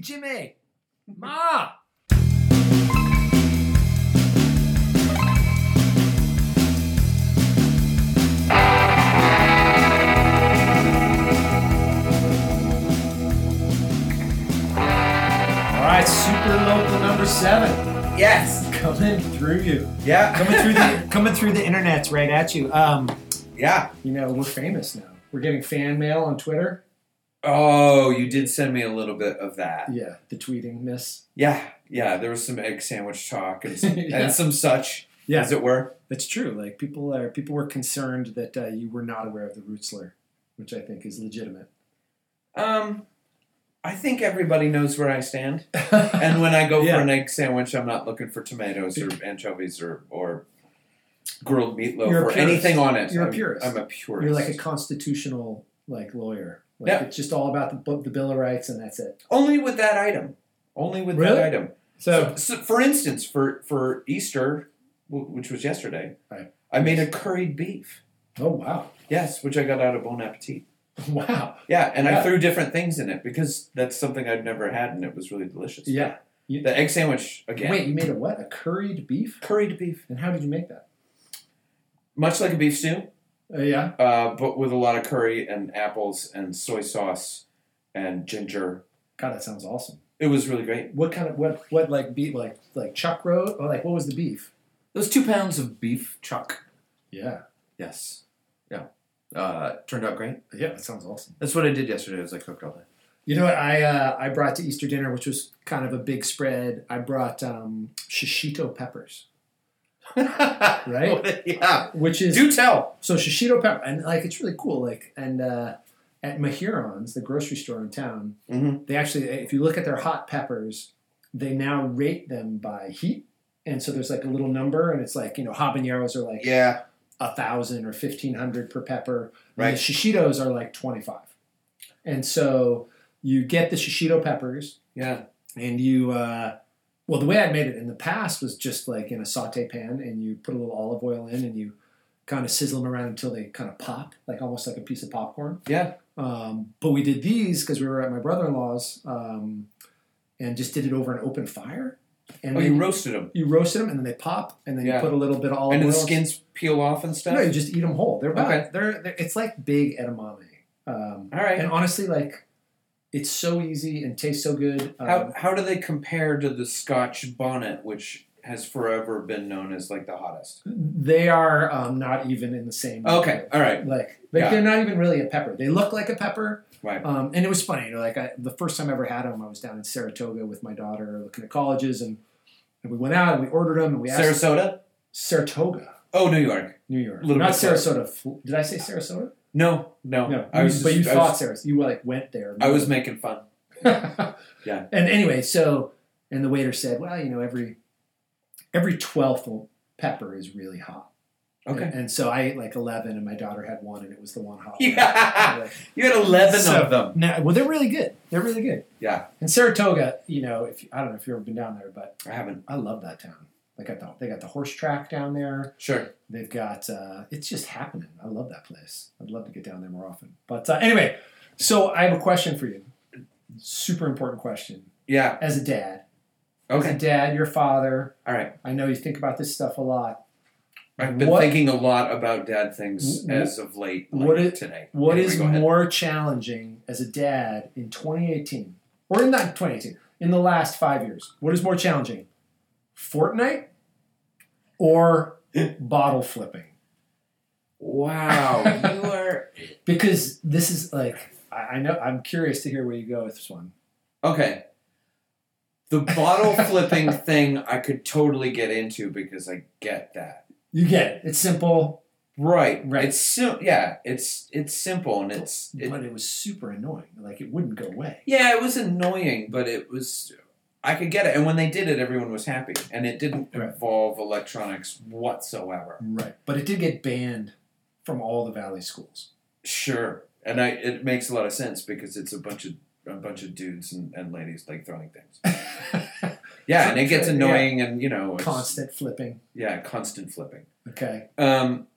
Jimmy. Ma. All right, super local number seven Yes. coming through you, Yeah. coming through the coming through the internet's right at you. Um, Yeah. you know we're famous now. We're getting fan mail on Twitter. Oh, you did send me a little bit of that. Yeah, the tweeting miss. Yeah. Yeah. There was some egg sandwich talk and some, Yeah. and some such, Yeah, as it were. That's true. Like people are people were concerned that uh, you were not aware of the root slur, which I think is legitimate. Um, I think everybody knows where I stand. And when I go Yeah. for an egg sandwich, I'm not looking for tomatoes or anchovies or, or grilled meatloaf or anything on it. You're a I'm, purist. I'm a purist. You're like a constitutional like lawyer. Like Yeah. it's just all about the the Bill of Rights and that's it. Only with that item. Only with Really? that item. So So, for instance, for for Easter, which was yesterday, Right. I made a curried beef. oh wow, Yes, which I got out of Bon Appetit. wow, Yeah, and Yeah. I threw different things in it because that's something I'd never had, and it was really delicious. yeah. The egg sandwich again. Wait, you made a what? A curried beef? curried beef, And how did you make that? much like a beef stew, Uh, yeah. uh, but with a lot of curry and apples and soy sauce and ginger. God, that sounds awesome. It was really great. What kind of what what like beef like like chuck roast or like what was the beef? It was two pounds of beef chuck. Yeah. Yes. Yeah. Uh, turned out great. Yeah, that sounds awesome. That's what I did yesterday. Was I cooked all day. You know what I uh, I brought to Easter dinner, which was kind of a big spread. I brought um, shishito peppers, Right? yeah. which is Do tell. so shishito pepper, and like it's really cool. Like and uh, at Mehuron's, the grocery store in town, Mm-hmm. they actually, if you look at their hot peppers, they now rate them by heat, and so there's like a little number, and it's like you know habaneros are like Yeah. a thousand or fifteen hundred per pepper. And Right. The shishitos are like twenty five, and so you get the shishito peppers Yeah. and you uh, well the way i made it in the past was just like in a saute pan and you put a little olive oil in and you kind of sizzle them around until they kind of pop like almost like a piece of popcorn Yeah. um, but we did these because we were at my brother-in-law's um, and just did it over an open fire and Oh, you roasted them. you roasted them and then they pop and then Yeah. you put a little bit of olive oil. And oil the skins peel off and stuff. no you just eat them whole they're about Okay. they're, they're it's like big edamame um, All right. and honestly like it's so easy and tastes so good um, How, how do they compare to the Scotch bonnet, which has forever been known as like the hottest? They are um, not even in the same. Okay, all right. Like, like Yeah. they're not even really a pepper. They look like a pepper. Right. Um, and it was funny, you know, like I, the first time I ever had them, I was down in Saratoga with my daughter looking at colleges, and, and we went out and we ordered them, and we asked Sarasota? Saratoga, Oh, New York. New York, not. Sarasota. Fl- Did I say Sarasota? No, no. No, I was but you I thought was- Sarasota. You like went there. I was making fun. yeah. And anyway, so and the waiter said, well, you know, every every twelfth pepper is really hot. Okay. And, and so I ate like eleven, and my daughter had one, and it was the one hot. one. Yeah. Like, You had 11 So- of them. no, well, they're really good. They're really good. Yeah. And Saratoga, you know, if I don't know if you've ever been down there, but I haven't. I love that town. They got the they got the horse track down there. Sure. They've got uh, it's just happening. I love that place. I'd love to get down there more often. But uh, anyway, so I have a question for you. Super important question. Yeah. As a dad, as a Okay. dad, your father. All right. I know you think about this stuff a lot. I've been What- thinking a lot about dad things as of late. Like what is- today? What Anyway, is more challenging as a dad in 2018, or in not 2018, in the last five years? What is more challenging, Fortnite or bottle flipping? Wow. you are. Because this is like I, I know I'm curious to hear where you go with this one. Okay. The bottle flipping thing I could totally get into because I get that. You get it. It's simple, Right. Right. It's sim- yeah, it's it's simple and it's it, but it was super annoying. Like it wouldn't go away. yeah, it was annoying, but it was I could get it. And when they did it, everyone was happy. And it didn't Right. involve electronics whatsoever. Right. But it did get banned from all the valley schools. Sure. And I it makes a lot of sense because it's a bunch of a bunch of dudes and, and ladies like throwing things. Yeah, and it gets Yeah. annoying and you know Constant flipping. Yeah, constant flipping. Okay. Um,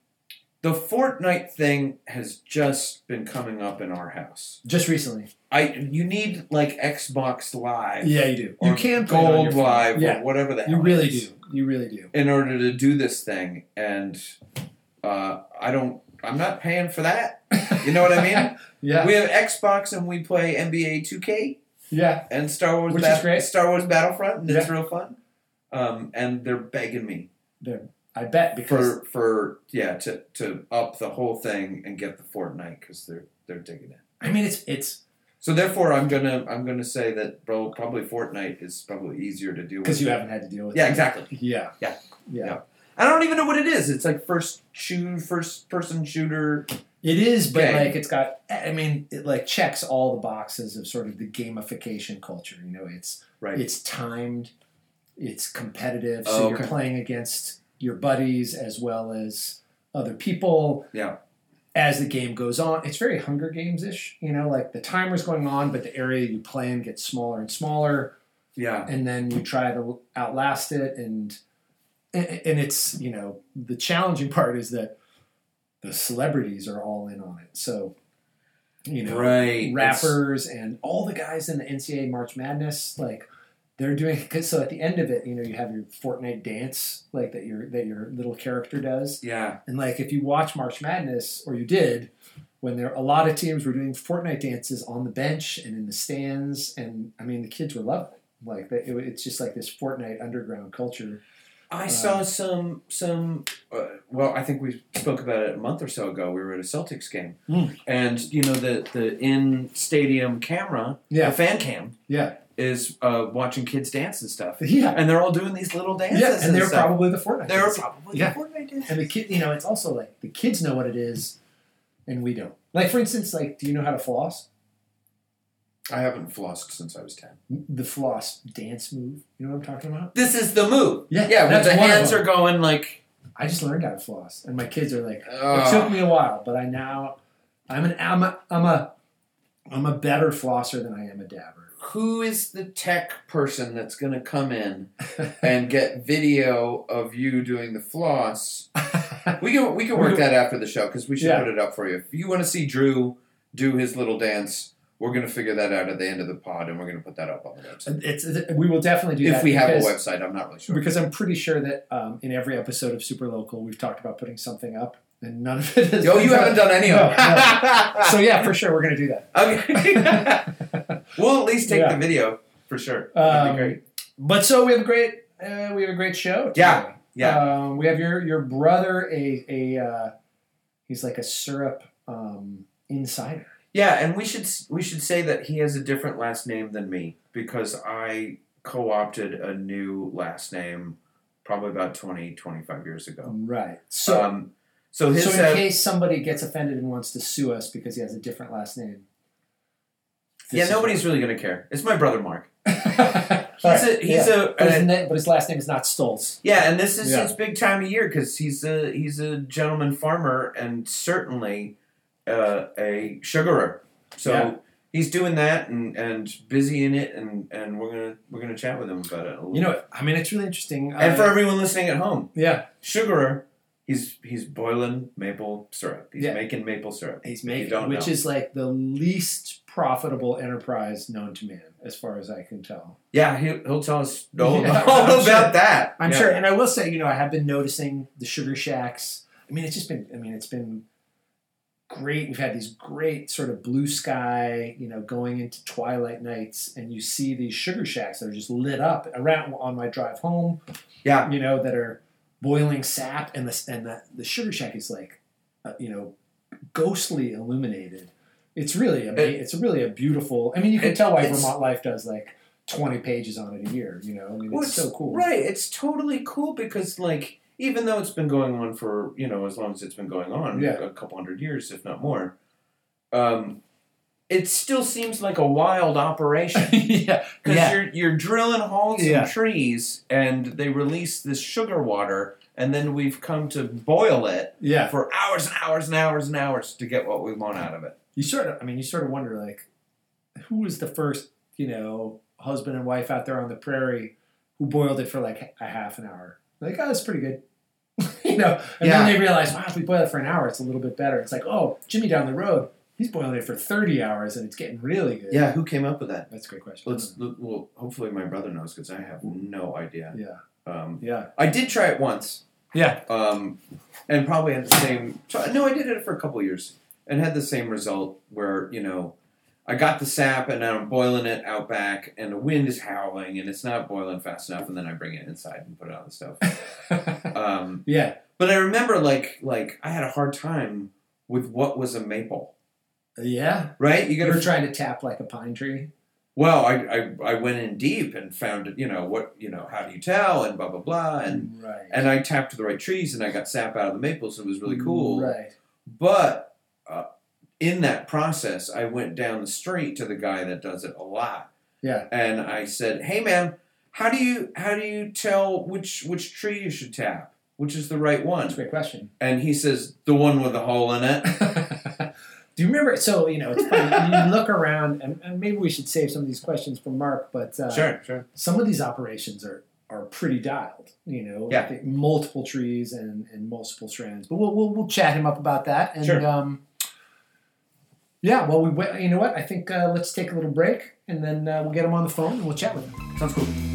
the Fortnite thing has just been coming up in our house. Just recently. I you need like Xbox Live. Yeah, you do. You can play it on your Gold. Live Yeah, or whatever the hell you really is, do. You really do. In order to do this thing, and uh, I don't. I'm not paying for that. You know what I mean? Yeah. We have Xbox and we play NBA 2K yeah. and Star Wars. Which Bat- is great. Star Wars Battlefront, and it's real fun. Um, and they're begging me I bet because for for yeah to to up the whole thing and get the Fortnite because they're they're digging it. I mean it's it's So therefore, I'm gonna I'm gonna say that bro probably Fortnite is probably easier to deal with. because you haven't had to deal with Yeah, it. exactly. Yeah. Yeah. Yeah. Yeah. I don't even know what it is. It's like first shoot, first person shooter. It is, but Game. like it's got. I mean, it like checks all the boxes of sort of the gamification culture. You know, it's Right. it's timed, it's competitive, so Oh, you're playing against your buddies as well as other people. Yeah. As the game goes on, it's very Hunger Games ish. You know, like the timer's going on, but the area you play in gets smaller and smaller. yeah. and then you try to outlast it and and it's you know the challenging part is that the celebrities are all in on it so you know right. rappers and all the guys in the NCAA March Madness like they're doing cause so at the end of it you know you have your Fortnite dance like that your that your little character does yeah. and like if you watch March Madness, or you did, when there a lot of teams were doing Fortnite dances on the bench and in the stands, and I mean the kids were loving it. Like they, it, it's just like this Fortnite underground culture. I Um, saw some some. Uh, well, I think we spoke about it a month or so ago. We were at a Celtics game, Mm. and you know the the in stadium camera, Yeah, the fan cam, yeah, is uh, watching kids dance and stuff, yeah, and they're all doing these little dances. yeah. And they're stuff. probably the Fortnite. they're kids. probably Yeah. Fortnite dances. and the kid, you know, it's also like the kids know what it is, and we don't. Like for instance, like do you know how to floss? I haven't flossed since I was ten. The floss dance move. You know what I'm talking about? This is the move. Yeah, yeah. When the hands are going like. I just learned how to floss, and my kids are like, It Uh, took me a while, but I now I'm an I'm a I'm a I'm a better flosser than I am a dabber. Who is the tech person that's going to come in and get video of you doing the floss? We can we can work that after the show because we should Yeah. put it up for you. If you want to see Drew do his little dance, we're going to figure that out at the end of the pod, and we're going to put that up on the website. it's, we will definitely do If that If we have a website, I'm not really sure. because I'm pretty sure that um, in every episode of Super Local we've talked about putting something up, and none of it is. Yo, you haven't done any of No, it. So yeah, for sure we're gonna do that. okay. we'll at least take Yeah. the video for sure. That'd Um, be great. But so we have a great uh, we have a great show. Yeah, yeah. Um, we have your your brother a a uh, he's like a syrup um, insider. Yeah, and we should we should say that he has a different last name than me because I co-opted a new last name probably about 20 25 years ago. Right. So um, so his so in uh, case somebody gets offended and wants to sue us because he has a different last name. yeah, nobody's really going to care. It's my brother Mark. he's a he's a, but his, a- na- but his last name is not Stoltz. yeah, and this is Yeah. his big time of year because he's a he's a gentleman farmer and certainly uh, a sugarer. So Yeah. he's doing that and, and busy in it, and, and we're gonna we're gonna chat with him about it. A little You know, I mean, it's really interesting. And Uh, for everyone listening at home, yeah, sugarer, he's he's boiling maple syrup. He's Yeah. making maple syrup. he's making, which know. is like the least profitable enterprise known to man, as far as I can tell. Yeah, he'll, he'll tell us all, Yeah, all about sure. that. I'm Yeah. sure, and I will say, you know, I have been noticing the sugar shacks. I mean, it's just been. I mean, it's been great. We've had these great sort of blue sky, you know, going into twilight nights, and you see these sugar shacks that are just lit up around on my drive home. Yeah. you know, that are boiling sap, and the and the, the sugar shack is like, uh, you know, ghostly illuminated. It's really, ama- It- it's really a beautiful. I mean, you can it- tell why Vermont Life does like twenty pages on it a year. You know, I mean, Well, it's so cool. Right, it's totally cool because like even though it's been going on for you know as long as it's been going on, Yeah. a couple hundred years if not more, um, it still seems like a wild operation. yeah, Because yeah. you're you're drilling holes Yeah. in trees, and they release this sugar water, and then we've come to boil it Yeah, for hours and hours and hours and hours to get what we want out of it. you sort of. I mean, you sort of wonder like, who was the first, you know, husband and wife out there on the prairie who boiled it for like a half an hour? Like, oh, that's pretty good. you know, and Yeah. then they realize, wow, if we boil it for an hour, it's a little bit better. It's like, oh, Jimmy down the road, he's boiling it for 30 hours and it's getting really good. Yeah, who came up with that? That's a great question. Let's. Well, hopefully my brother knows because I have no idea. yeah. Um, Yeah. I did try it once, Yeah. um, and probably had the same. No, I did it for a couple years and had the same result where you know. I got the sap and I'm boiling it out back, and the wind is howling, and it's not boiling fast enough. And then I bring it inside and put it on the stove. Um, yeah. but I remember, like, like I had a hard time with what was a maple. Yeah. Right? You You got were trying to tap like a pine tree. Well, I, I I went in deep and found it, you know what you know how do you tell and blah blah blah and right. and I tapped the right trees and I got sap out of the maples and it was really cool. Right. But uh, in that process, I went down the street to the guy that does it a lot Yeah. and I said, "Hey man, how do you how do you tell which which tree you should tap? Which is the right one? That's a one?" great question. And he says, "The one with the hole in it." Do you remember? So, you know, it's funny. you look around, and, and maybe we should save some of these questions for Mark, but uh, sure. some of these operations are are pretty dialed. You know, Yeah. Think multiple trees and, and multiple strands. But we'll, we'll we'll chat him up about that. And Sure. um, yeah, well, we you know what? I think uh, let's take a little break, and then uh, we'll get him on the phone and we'll chat with him. Sounds cool.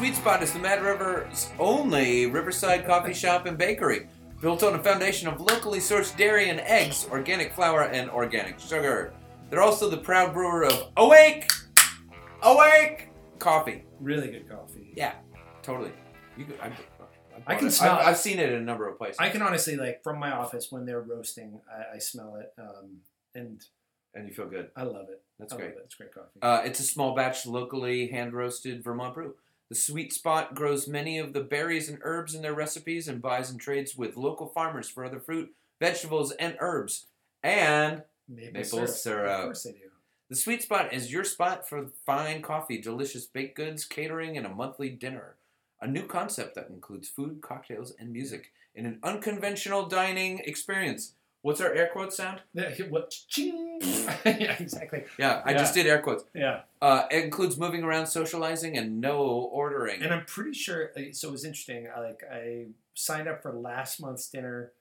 Sweet Spot is the Mad River's only riverside coffee shop and bakery, built on a foundation of locally sourced dairy and eggs, organic flour, and organic sugar. They're also the proud brewer of Awake, Awake coffee. Really good coffee. Yeah, totally. You could, I, I, can it. smell I've, it. I've seen it in a number of places, I can honestly like from my office when they're roasting, I, I smell it, um, and and you feel good. I love it. That's I great. Love it. It's great coffee. Uh, it's a small batch, locally hand roasted Vermont brew. The Sweet Spot grows many of the berries and herbs in their recipes and buys and trades with local farmers for other fruit, vegetables, and herbs. And Maple, maple syrup. syrup. Of course they do. the Sweet Spot is your spot for fine coffee, delicious baked goods, catering, and a monthly dinner. A new concept that includes food, cocktails, and music in an unconventional dining experience. What's our air quote sound? Yeah, what? Ching. yeah, exactly. Yeah, I Yeah. just did air quotes. Yeah. Uh, it includes moving around, socializing, and no ordering. And I'm pretty sure. uh, So it was interesting. I like I signed up for last month's dinner,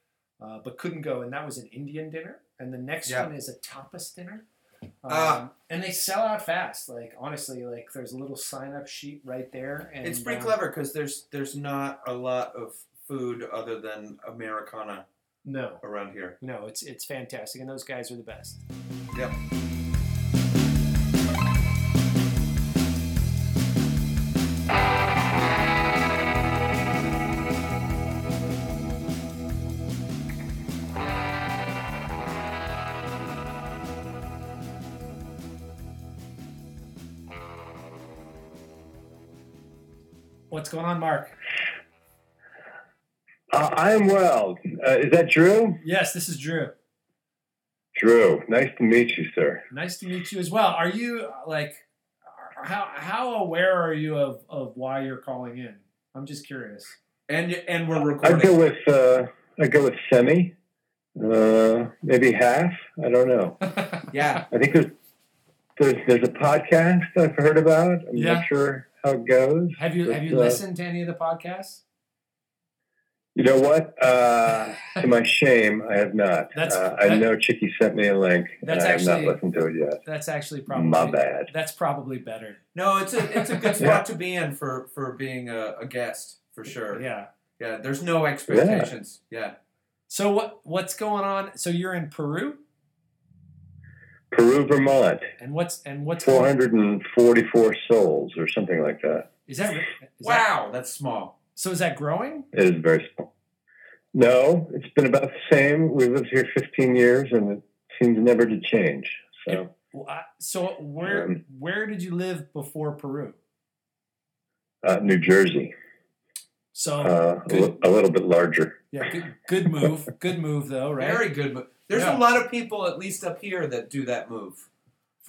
uh, but couldn't go, and that was an Indian dinner. And the next Yeah. one is a tapas dinner. Um, Ah. and they sell out fast. Like honestly, like there's a little sign up sheet right there. And It's pretty uh, clever because there's there's not a lot of food other than Americana No, around here. no, it's it's fantastic, and those guys are the best. Yep. What's going on, Mark? Uh, I'm well. Uh, is that Drew? Yes, this is Drew. Drew, nice to meet you, sir. Nice to meet you as well. Are you like how how aware are you of of why you're calling in? I'm just curious. And and we're recording. I'd go with uh, I'd go with semi, uh, maybe half. I don't know. yeah. I think there's there's there's a podcast I've heard about. I'm Yeah. not sure how it goes. have you have you uh, listened to any of the podcasts? You know what? Uh, to my shame, I have not. That's- uh, I that- know Chicky sent me a link, and That's I have not listened to it yet. That's actually probably My bad. That's probably better. No, it's a it's a good spot Yeah. to be in for for being a, a guest for sure. Yeah. Yeah. There's no expectations. Yeah. So what what's going on? So you're in Peru, Peru, Vermont, and what's and what's going- 444 souls or something like that. Is that is that- Wow, that's small. So is that growing? It is very small. No, it's been about the same. We lived here 15 years, and it seems never to change. So So where Um, where did you live before Peru? uh, New Jersey, So uh, a, good. a little bit larger. yeah, good, good move. Good move though, right? Very good move. There's Yeah. a lot of people, at least up here, that do that move.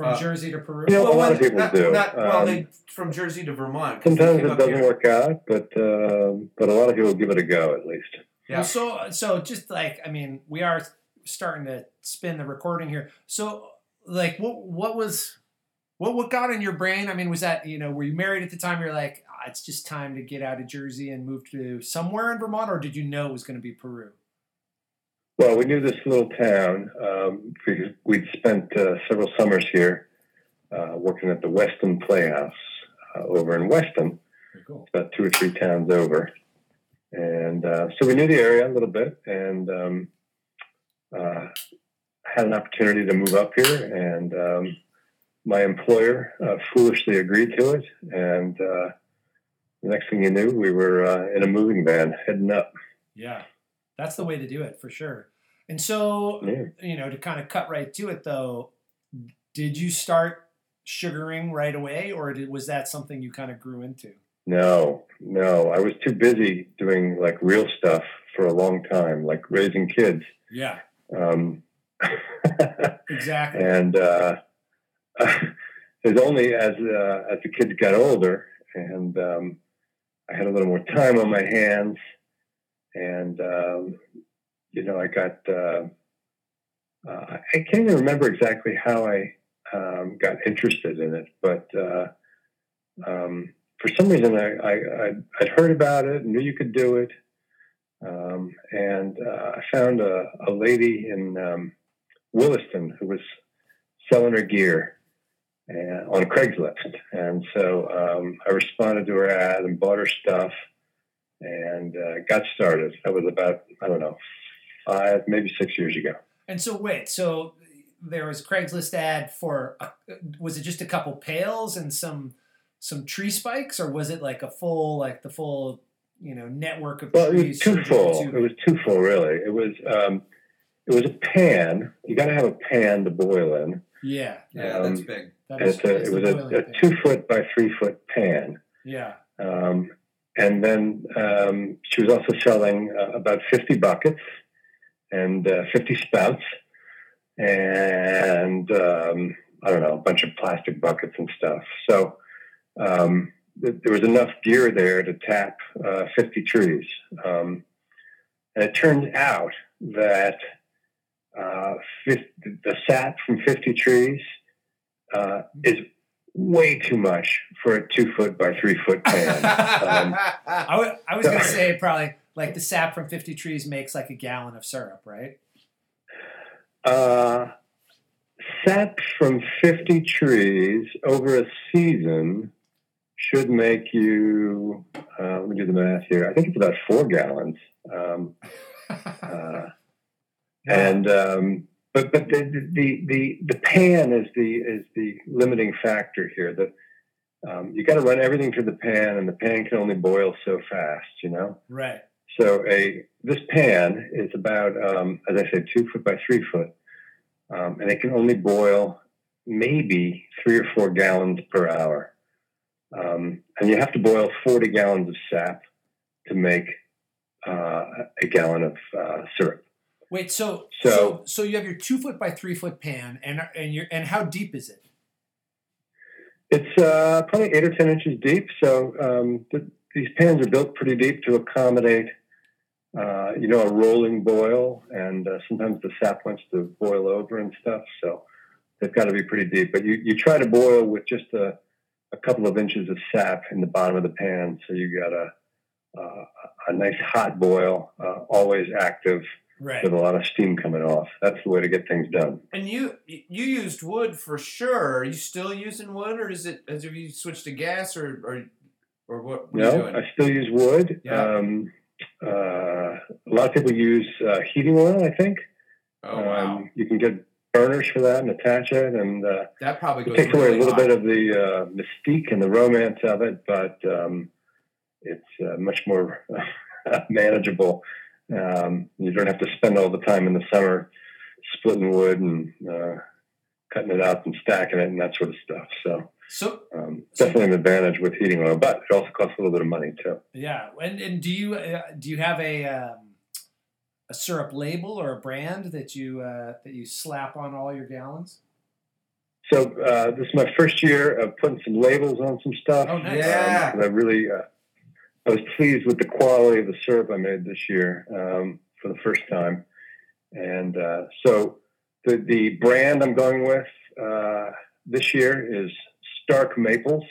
From uh, Jersey to Peru. You know, a lot of people not, do. Not, well, Um, they from Jersey to Vermont. Sometimes it doesn't here. work out, but um but a lot of people give it a go at least. Yeah. Well, so so just like I mean, we are starting to spin the recording here. So like, what what was What what got in your brain? I mean, was that you know, were you married at the time? You're like, "Ah, it's just time to get out of Jersey and move to somewhere in Vermont, or did you know it was going to be Peru? Well, we knew this little town um, because we'd spent uh, several summers here uh, working at the Weston Playhouse uh, over in Weston, cool. about two or three towns over. And uh, so we knew the area a little bit and um, uh, had an opportunity to move up here. And um, my employer uh, foolishly agreed to it. And uh, the next thing you knew, we were uh, in a moving van heading up. Yeah, that's the way to do it for sure. And so, Yeah. you know, to kind of cut right to it though, did you start sugaring right away, or did, was that something you kind of grew into? No, no. I was too busy doing like real stuff for a long time, like raising kids. Yeah, Um, exactly. and uh, it was only as uh, as the kids got older and um, I had a little more time on my hands, and um, you know, I got. Uh, uh, I can't even remember exactly how I um, got interested in it, but uh, um, for some reason I, I, I'd heard about it, knew you could do it, um, and uh, I found a, a lady in um, Williston who was selling her gear and, on Craigslist, and so um, I responded to her ad and bought her stuff and uh, got started. That was about I don't know five maybe six years ago. And so, wait, so there was Craigslist ad for uh, was it just a couple pails and some some tree spikes, or was it like a full like the full you know network of Well, it was trees? surging twofold. into- It was twofold, really. It was um, it was a pan. You got to have a pan to boil in, yeah, Yeah, Um, that's big. that and is- it's a, it was a, a two foot by three foot pan. Yeah, Um, and then um, she was also selling uh, about 50 buckets and uh, 50 spouts and um, I don't know, a bunch of plastic buckets and stuff. So um, th- there was enough gear there to tap uh, 50 trees. Um, and it turns out that uh, 50, the sap from 50 trees uh, is way too much for a two foot by three foot pan. um, I wa- I was gonna say probably like the sap from fifty trees makes like a gallon of syrup, right? Uh, sap from 50 trees over a season should make you, uh, let me do the math here. I think it's about four gallons. Um, uh, and, um, but, but the, the, the, the pan is the, is the limiting factor here that, um, you got to run everything through the pan and the pan can only boil so fast, you know? right. So a this pan is about, um, as I said, two foot by three foot, um, and it can only boil maybe three or four gallons per hour. Um, and you have to boil 40 gallons of sap to make uh, a gallon of uh, syrup. Wait, so, so So- so you have your two foot by three foot pan, and and your and how deep is it? It's uh, probably eight or 10 inches deep. So um, th- these pans are built pretty deep to accommodate, uh, you know, a rolling boil. And uh, sometimes the sap wants to boil over and stuff. So they've got to be pretty deep. But you, you try to boil with just a, a couple of inches of sap in the bottom of the pan. So you got a, uh, a nice hot boil, uh, always active Right. with a lot of steam coming off. That's the way to get things done. And you you used wood for sure. Are you still using wood, or is it as if you switched to gas, or or or what? what No, doing? I still use wood. Yeah. Um, uh, a lot of people use uh, heating oil. I think. oh wow, Um, you can get burners for that and attach it, and uh, that probably it goes takes away a little hot. bit of the uh, mystique and the romance of it, but um, it's uh, much more manageable. Um, you don't have to spend all the time in the summer splitting wood and uh, cutting it up and stacking it and that sort of stuff. So So um, So- definitely an advantage with heating oil, but it also costs a little bit of money too. yeah, and and do you uh, do you have a um, a syrup label or a brand that you uh, that you slap on all your gallons? So uh, this is my first year of putting some labels on some stuff. Oh, nice. Yeah. Um, I really, uh, I was pleased with the quality of the syrup I made this year um, for the first time. And uh, so the the brand I'm going with uh, this year is Stark Maples,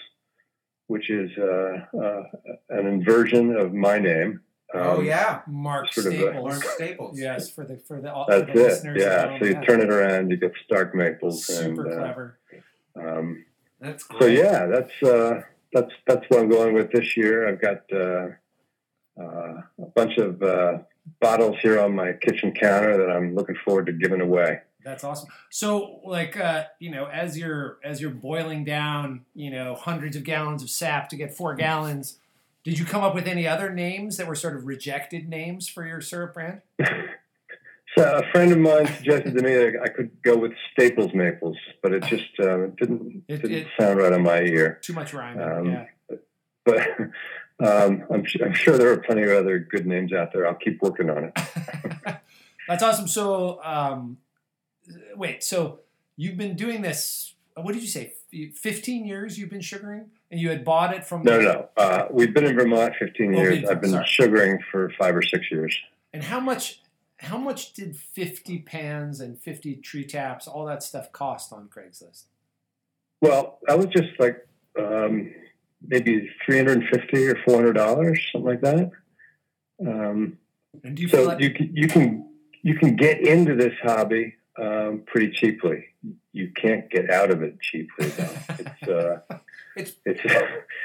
which is uh, uh, an inversion of my name. oh Um, yeah, Mark Sort of a- Staples. Mark Staples. Yes, for the for the, for That's the it. listeners. Yeah. So you turn it around, you get Stark Maples. Super and, uh, clever. um, That's great. so yeah, that's uh, that's that's what I'm going with this year. I've got uh, uh, a bunch of uh, bottles here on my kitchen counter that I'm looking forward to giving away. That's awesome. So, like, uh, you know, as you're as you're boiling down, you know, hundreds of gallons of sap to get four gallons, did you come up with any other names that were sort of rejected names for your syrup brand? So a friend of mine suggested to me that I could go with Staples Maples, but it just uh, it didn't It- didn't it- sound right on my ear. Too much rhyming. Um, yeah. But um, I'm, I'm sure there are plenty of other good names out there. I'll keep working on it. That's awesome. So, um, wait. So you've been doing this? What did you say? Fifteen years you've been sugaring, and you had bought it from No, no. Uh, we've been in Vermont 15 Oh, years. been- I've been sorry. sugaring for five or six years. And how much? How much did fifty pans and fifty tree taps, all that stuff, cost on Craigslist? Well, I was just like um, maybe 350 or 400 dollars, something like that. Um, And do you feel so like you you can you can get into this hobby um, pretty cheaply. You can't get out of it cheaply though. It's uh, It's- it's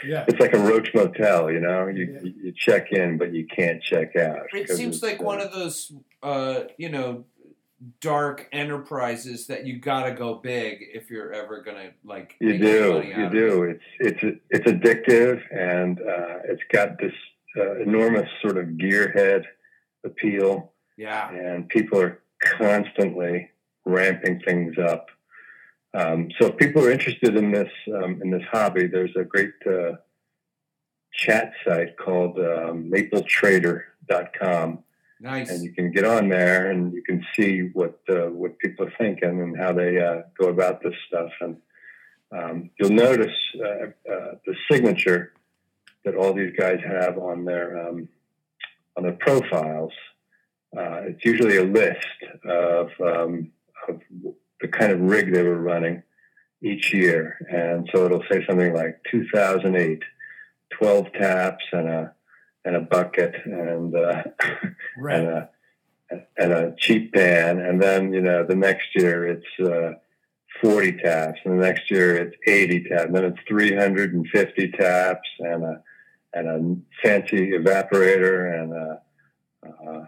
yeah? it's like a roach motel, you know. You Yeah. you check in, but you can't check out. It seems like uh, one of those, uh, you know, dark enterprises that you gotta go big if you're ever gonna like. You do, you do. it. It's it's it's addictive, and uh, it's got this uh, enormous sort of gearhead appeal, Yeah. and people are constantly ramping things up. Um, so if people are interested in this um, in this hobby, there's a great uh, chat site called um, MapleTrader.com, Nice. and you can get on there and you can see what uh, what people are thinking and how they uh, go about this stuff. And um, you'll notice uh, uh, the signature that all these guys have on their um, on their profiles. Uh, it's usually a list of, um, of the kind of rig they were running each year, and so it'll say something like 2008, 12 taps and a and a bucket and uh, Right. and a and a cheap pan, and then you know the next year it's uh, forty taps, and the next year it's eighty taps, and then it's three hundred and fifty taps, and a and a fancy evaporator, and a, uh,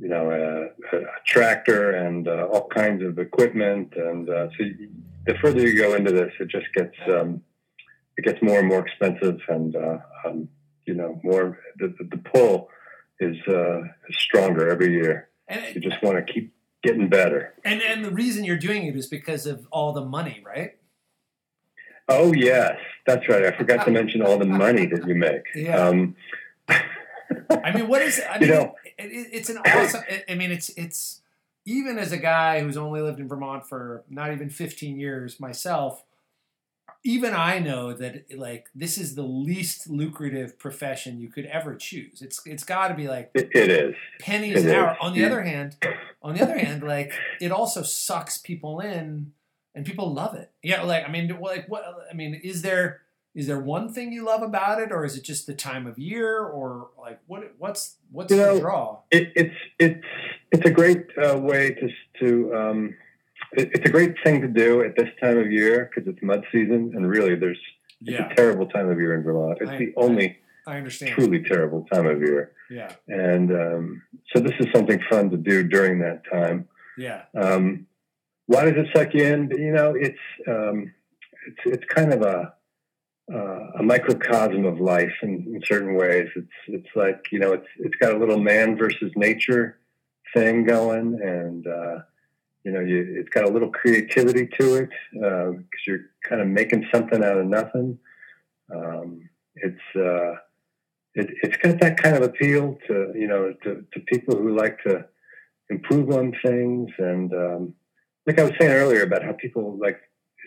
you know a, a tractor, and uh, all kinds of equipment, and uh, so you, the further you go into this, it just gets um, it gets more and more expensive, and uh, um, you know more the, the, the pull is uh, stronger every year. And, You just want to keep getting better. and and the reason you're doing it is because of all the money, right? Oh yes, that's right. I forgot to mention all the money that you make. Yeah. Um, I mean, what is? I You mean, know- it, it, it's an awesome. I- mean, it's it's even as a guy who's only lived in Vermont for not even 15 years myself. Even I know that like this is the least lucrative profession you could ever choose. It's it's got to be like it, it is. pennies an hour. On the Yeah. other hand, on the other hand, like it also sucks people in, and people love it. Yeah, like I mean, like what? I mean, is there is there one thing you love about it, or is it just the time of year, or like what? What's what's You know, the draw? It, it's it's it's a great uh, way to to. Um, it, it's a great thing to do at this time of year because it's mud season, and really, there's it's Yeah, a terrible time of year in Vermont. It's I- the only I understand. truly terrible time of year, Yeah, and um, so this is something fun to do during that time. yeah, Um, why does it suck you in? You know, it's um, it's it's kind of a uh, a microcosm of life in, in certain ways. It's it's like you know, it's it's got a little man versus nature thing going, and uh, you know, you, it's got a little creativity to it because you're kind of making something out of nothing. Um, it's uh, it, it's got that kind of appeal to you know to, to people who like to improve on things and um, like I was saying earlier about how people like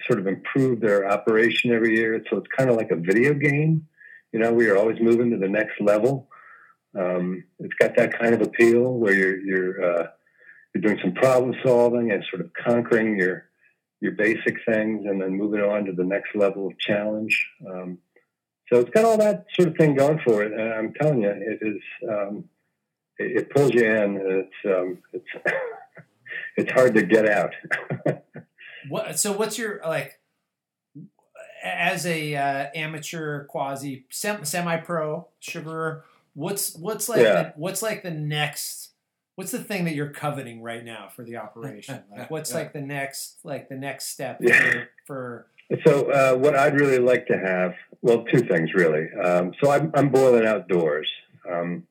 sort of improve their operation every year. So it's kind of like a video game. You know, we are always moving to the next level. Um, it's got that kind of appeal where you're you're uh, you're doing some problem solving and sort of conquering your your basic things and then moving on to the next level of challenge. Um, so it's got all that sort of thing going for it. And I'm telling you, it is, um, it, it, pulls you in. It's, um, it's, it's hard to get out. what, so what's your, like, as a uh, amateur quasi semi pro sugarer, what's what's like yeah. the, what's like the next what's the thing that you're coveting right now for the operation? Like, what's yeah. like the next, like the next step yeah. for, for? So, uh, what I'd really like to have, well, two things really. Um, so, I'm, I'm boiling outdoors, um,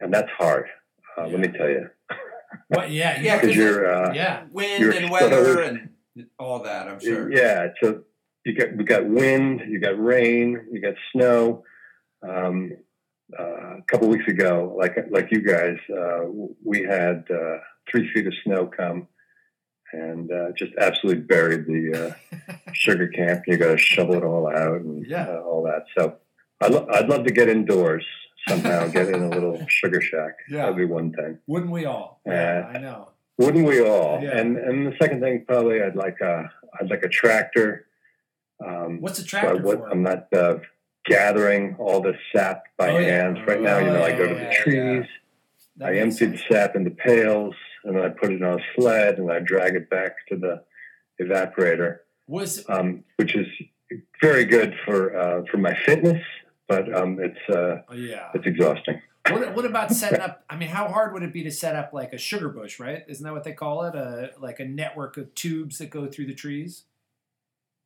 and that's hard. Uh, yeah. Let me tell you. What? Yeah, yeah, because you're uh, yeah, wind you're and weather and all that. I'm sure. Yeah, so you got we got wind, you got rain, you got snow. Um, uh, a couple weeks ago, like like you guys, uh, we had uh, three feet of snow come and uh, just absolutely buried the uh, sugar camp. You got to shovel it all out and yeah. all that. So I'd, lo- I'd love to get indoors somehow, get in a little sugar shack. Yeah. That'd be one thing. Wouldn't we all? Yeah, I know. Wouldn't we all? Yeah. And and the second thing, probably, I'd like a I'd like a tractor. Um, What's a tractor so I, for? I'm not gathering all the sap by oh, hand. Yeah. Right now, you know, I go to the trees, yeah. I empty the sap into pails, and then I put it on a sled and I drag it back to the evaporator. Was um, which is very good for uh, for my fitness, but um, it's uh, oh, yeah, it's exhausting. What, what about setting up? I mean, how hard would it be to set up like a sugar bush? Right? Isn't that what they call it? A like a network of tubes that go through the trees.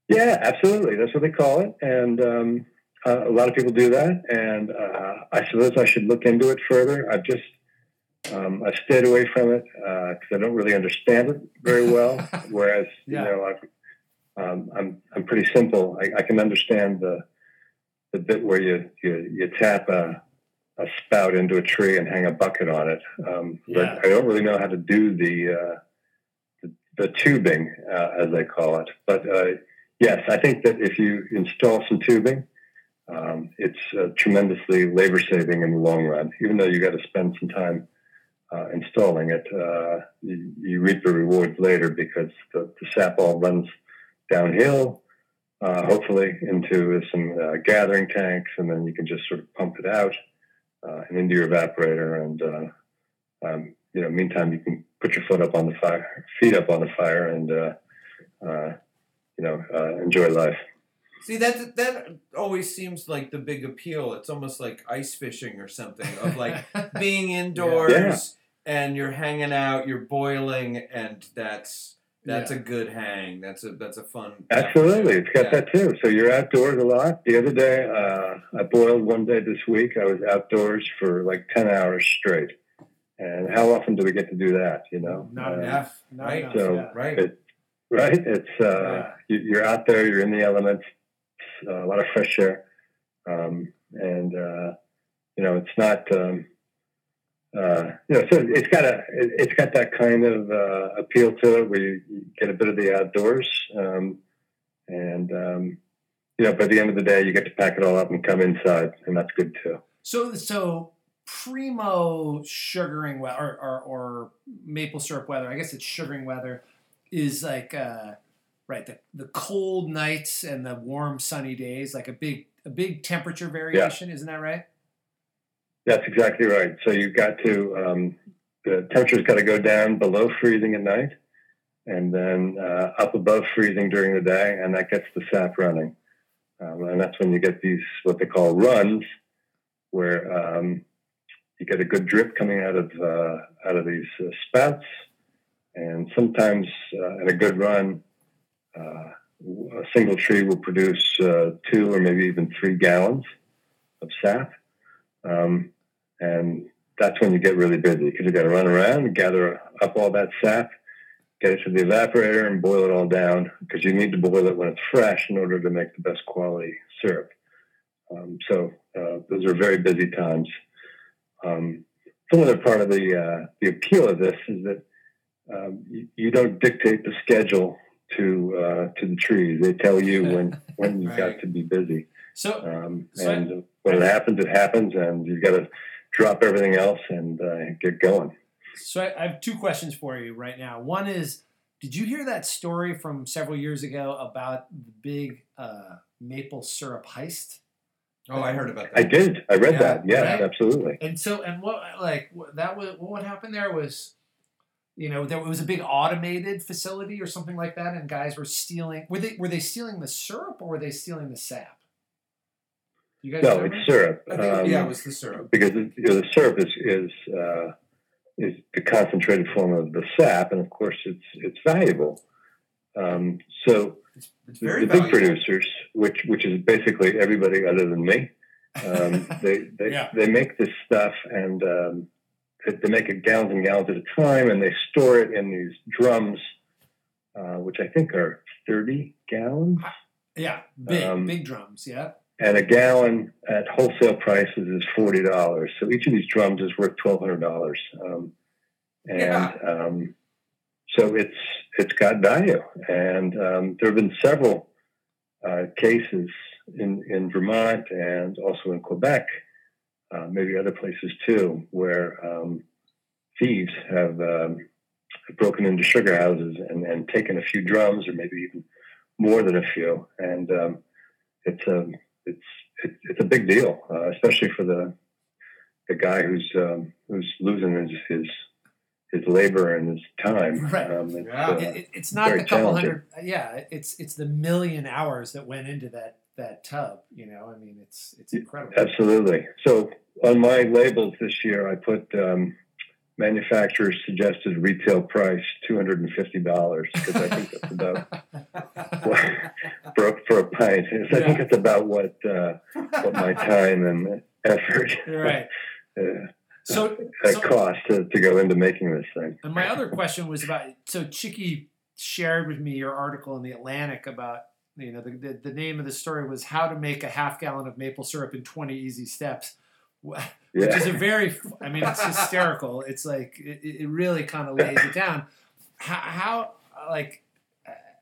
Yeah, absolutely. That's what they call it, and um, uh, a lot of people do that, and uh, I suppose I should look into it further. I've just um, I've stayed away from it because uh, I don't really understand it very well. Whereas yeah. you know i um, I'm I'm pretty simple. I, I, can understand the the bit where you you, you tap a, a spout into a tree and hang a bucket on it, um, yeah. but I don't really know how to do the uh, the, the, tubing uh, as they call it. But uh, yes, I think that if you install some tubing um, it's uh, tremendously labor saving in the long run. Even though you got to spend some time uh, installing it, uh, you, you, reap the rewards later because the, the sap all runs downhill, uh, hopefully into some uh, gathering tanks, and then you can just sort of pump it out uh, and into your evaporator. And um, you know, meantime, you can put your foot up on the fire, feet up on the fire, and you know, enjoy life. See that that always seems like the big appeal. It's almost like ice fishing or something of like being indoors yeah. and you're hanging out, you're boiling, and that's that's yeah. a good hang. That's a that's a fun. Absolutely, it's got yeah. that too. So you're outdoors a lot. The other day, uh, I boiled one day this week. I was outdoors for like ten hours straight. And how often do we get to do that? You know, not uh, enough. Not right. Enough, so right. It, right. It's uh, you, are out there. You're in the elements uh, a lot of fresh air, um, and uh, you know it's not. Um, uh, you know, so it's got a it's got that kind of uh, appeal to it where you, you, get a bit of the outdoors, um, and um, you know, by the end of the day, you get to pack it all up and come inside, and that's good too. So, so primo sugaring weather or, or, or maple syrup weather. I guess it's sugaring weather is like uh, right the, the cold nights and the warm sunny days like a big a big temperature variation yeah. isn't that right that's exactly right. So you've got to um, the temperature's got to go down below freezing at night and then uh, up above freezing during the day and that gets the sap running. Um, and that's when you get these what they call runs where um, you get a good drip coming out of uh, out of these uh, spouts. And sometimes uh, in a good run uh, a single tree will produce uh, two or maybe even three gallons of sap. Um, and that's when you get really busy because you got to run around and gather up all that sap, get it to the evaporator, and boil it all down because you need to boil it when it's fresh in order to make the best quality syrup. Um, so uh, those are very busy times. Um, some other part of the uh, the appeal of this is that um, you, you, don't dictate the schedule to uh, to the trees. They tell you when when you've right. got to be busy. So, um, so and I, when it happens, it happens, and you've got to drop everything else and uh, get going. So I, I have two questions for you right now. One is did you hear that story from several years ago about the big uh, maple syrup heist? Oh, I heard about that. I did. I read Yeah, that. Yeah, right. absolutely. And so, and what like that was what happened there was, you know, there was a big automated facility or something like that, and guys were stealing. Were they were they stealing the syrup or were they stealing the sap? You guys No, remember? it's syrup. I think, Um, yeah, it was the syrup. because you know, the syrup is is, uh, is the concentrated form of the sap, and of course it's it's valuable. Um, so It's, it's the, very the big producers, which which is basically everybody other than me, um, they they, Yeah. they make this stuff and um, they, they make it gallons and gallons at a time, and they store it in these drums, uh, which I think are thirty gallons. yeah, big um, big drums. Yeah, and a gallon at wholesale prices is forty dollars. So each of these drums is worth twelve hundred dollars, um, and Yeah. um, so it's it's got value. And um, there have been several uh, cases in in Vermont and also in Quebec, uh, maybe other places too, where um, thieves have, um, broken into sugar houses and, and taken a few drums, or maybe even more than a few, and um, it's a it's it's it's a big deal, uh, especially for the the guy who's um, who's losing his his his labor and his time. Right. Um, it's, Yeah. uh, It- it- it's not very the couple challenging. hundred. Yeah, it's it's the million hours that went into that that tub. You know, I mean, it's it's incredible. absolutely. So on my labels this year, I put um, manufacturer's suggested retail price two hundred and fifty dollars because I think that's about for, for a pint. I think it's about what uh, what my time and effort right. uh, So, uh, so cost to, to go into making this thing. And my other question was about so Chicky shared with me your article in the Atlantic about you know the, the, the name of the story was how to make a half gallon of maple syrup in 20 easy steps wh- which Yeah. is a very i mean it's hysterical it's like it, it really kind of lays it down how, how like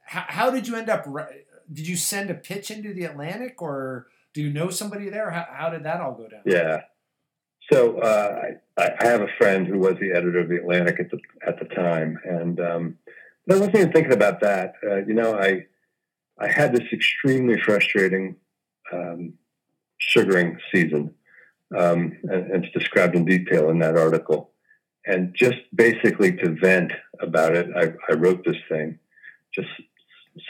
how, how did you end up did you send a pitch into the atlantic or do you know somebody there how, how did that all go down Yeah. So uh, I, I have a friend who was the editor of the Atlantic at the at the time, and um, I wasn't even thinking about that. Uh, you know, I I had this extremely frustrating um, sugaring season, um, and, and it's described in detail in that article. And just basically to vent about it, I, I wrote this thing, just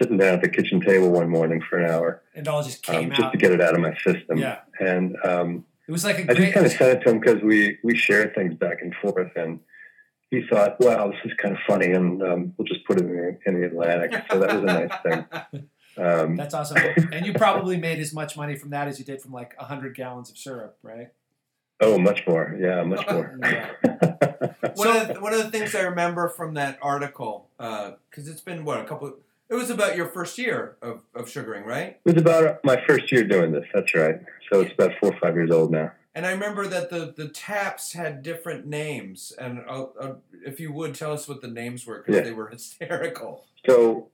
sitting down at the kitchen table one morning for an hour, it all just um, came just to get it out of my system. yeah And um, it was like a I just kind of sent it to him because we we share things back and forth, and he thought, "Wow, this is kind of funny," and um, we'll just put it in the, in the Atlantic. So that was a nice thing. Um, That's awesome. and you probably made as much money from that as you did from like 100 gallons of syrup, right? oh, much more. Yeah, much more. Yeah. One, of the, one of the things I remember from that article, because it's been what a couple. It was about your first year of, of sugaring, right? it was about my first year doing this. That's right. So it's about four or five years old now. And I remember that the, the taps had different names, and uh, uh, if you would tell us what the names were, because Yeah. they were hysterical. So,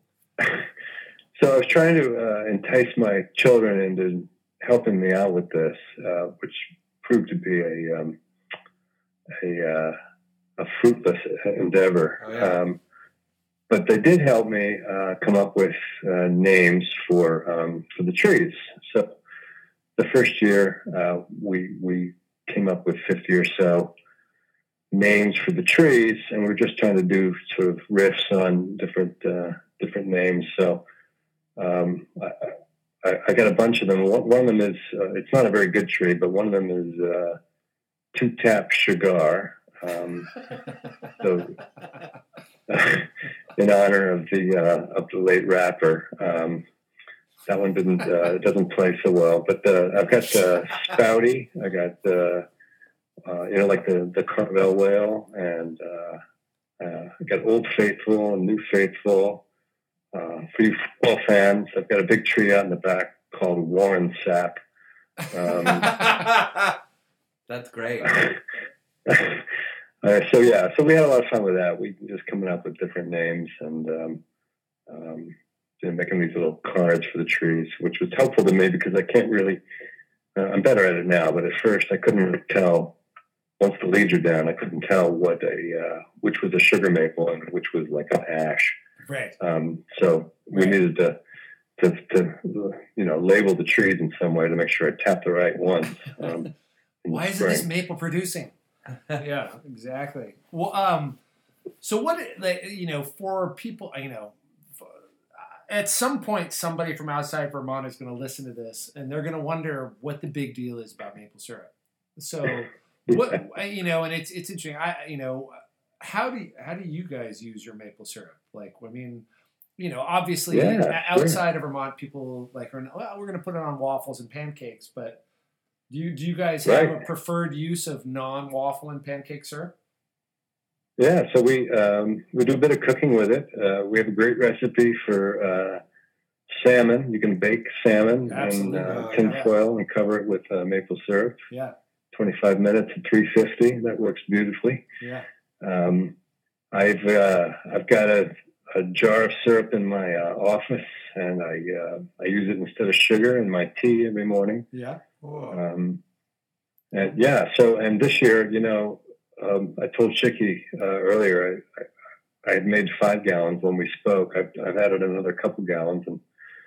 so I was trying to uh, entice my children into helping me out with this, uh, which proved to be a um, a, uh, a fruitless endeavor. Oh, yeah. um, but they did help me uh, come up with uh, names for um, for the trees. So the first year uh, we we came up with fifty or so names for the trees, and we're just trying to do sort of riffs on different uh, different names. So um, I, I, I got a bunch of them. One, one of them is uh, it's not a very good tree, but one of them is uh, two tap Shakur. Um, so in honor of the uh, of the late rapper. Um, that one didn't uh, doesn't play so well, but uh, I've got uh, Spouty. I got uh, uh, you know like the the Carvel whale, and uh, uh, I got Old Faithful and New Faithful. Uh, for you football fans, I've got a big tree out in the back called Warren Sap. Um, That's great. uh, so yeah, so we had a lot of fun with that. We just coming up with different names and um, um, making these little cards for the trees, which was helpful to me because I can't really. Uh, I'm better at it now, but at first I couldn't really tell. Once the leaves are down, I couldn't tell what a uh, which was a sugar maple and which was like an ash. Right. Um, so we Right. needed to, to, to, you know, label the trees in some way to make sure I tapped the right ones. Um, Why isn't this maple producing? yeah, exactly. Well, um, so what, like, you know, for people, you know, f- at some point, somebody from outside Vermont is going to listen to this and they're going to wonder what the big deal is about maple syrup. So, what, you know, and it's, it's interesting. I, you know, how do, how do you guys use your maple syrup? Like, I mean, you know, obviously Yeah, o- sure. outside of Vermont, people like, are, well, we're going to put it on waffles and pancakes, but do you, do you guys have Right. a preferred use of non waffle and pancake syrup? Yeah, so we um, we do a bit of cooking with it. Uh, we have a great recipe for uh, salmon. You can bake salmon Absolutely. in uh, Oh, tin yeah. foil and cover it with uh, maple syrup. Yeah, 25 minutes at 350. That works beautifully. yeah. Um, I've uh, I've got a, a jar of syrup in my uh, office, and I uh, I use it instead of sugar in my tea every morning. Yeah. Um, and yeah, so and this year, you know, um, I told Chicky uh, earlier I, I, I had made five gallons when we spoke. I've, I've added another couple gallons, and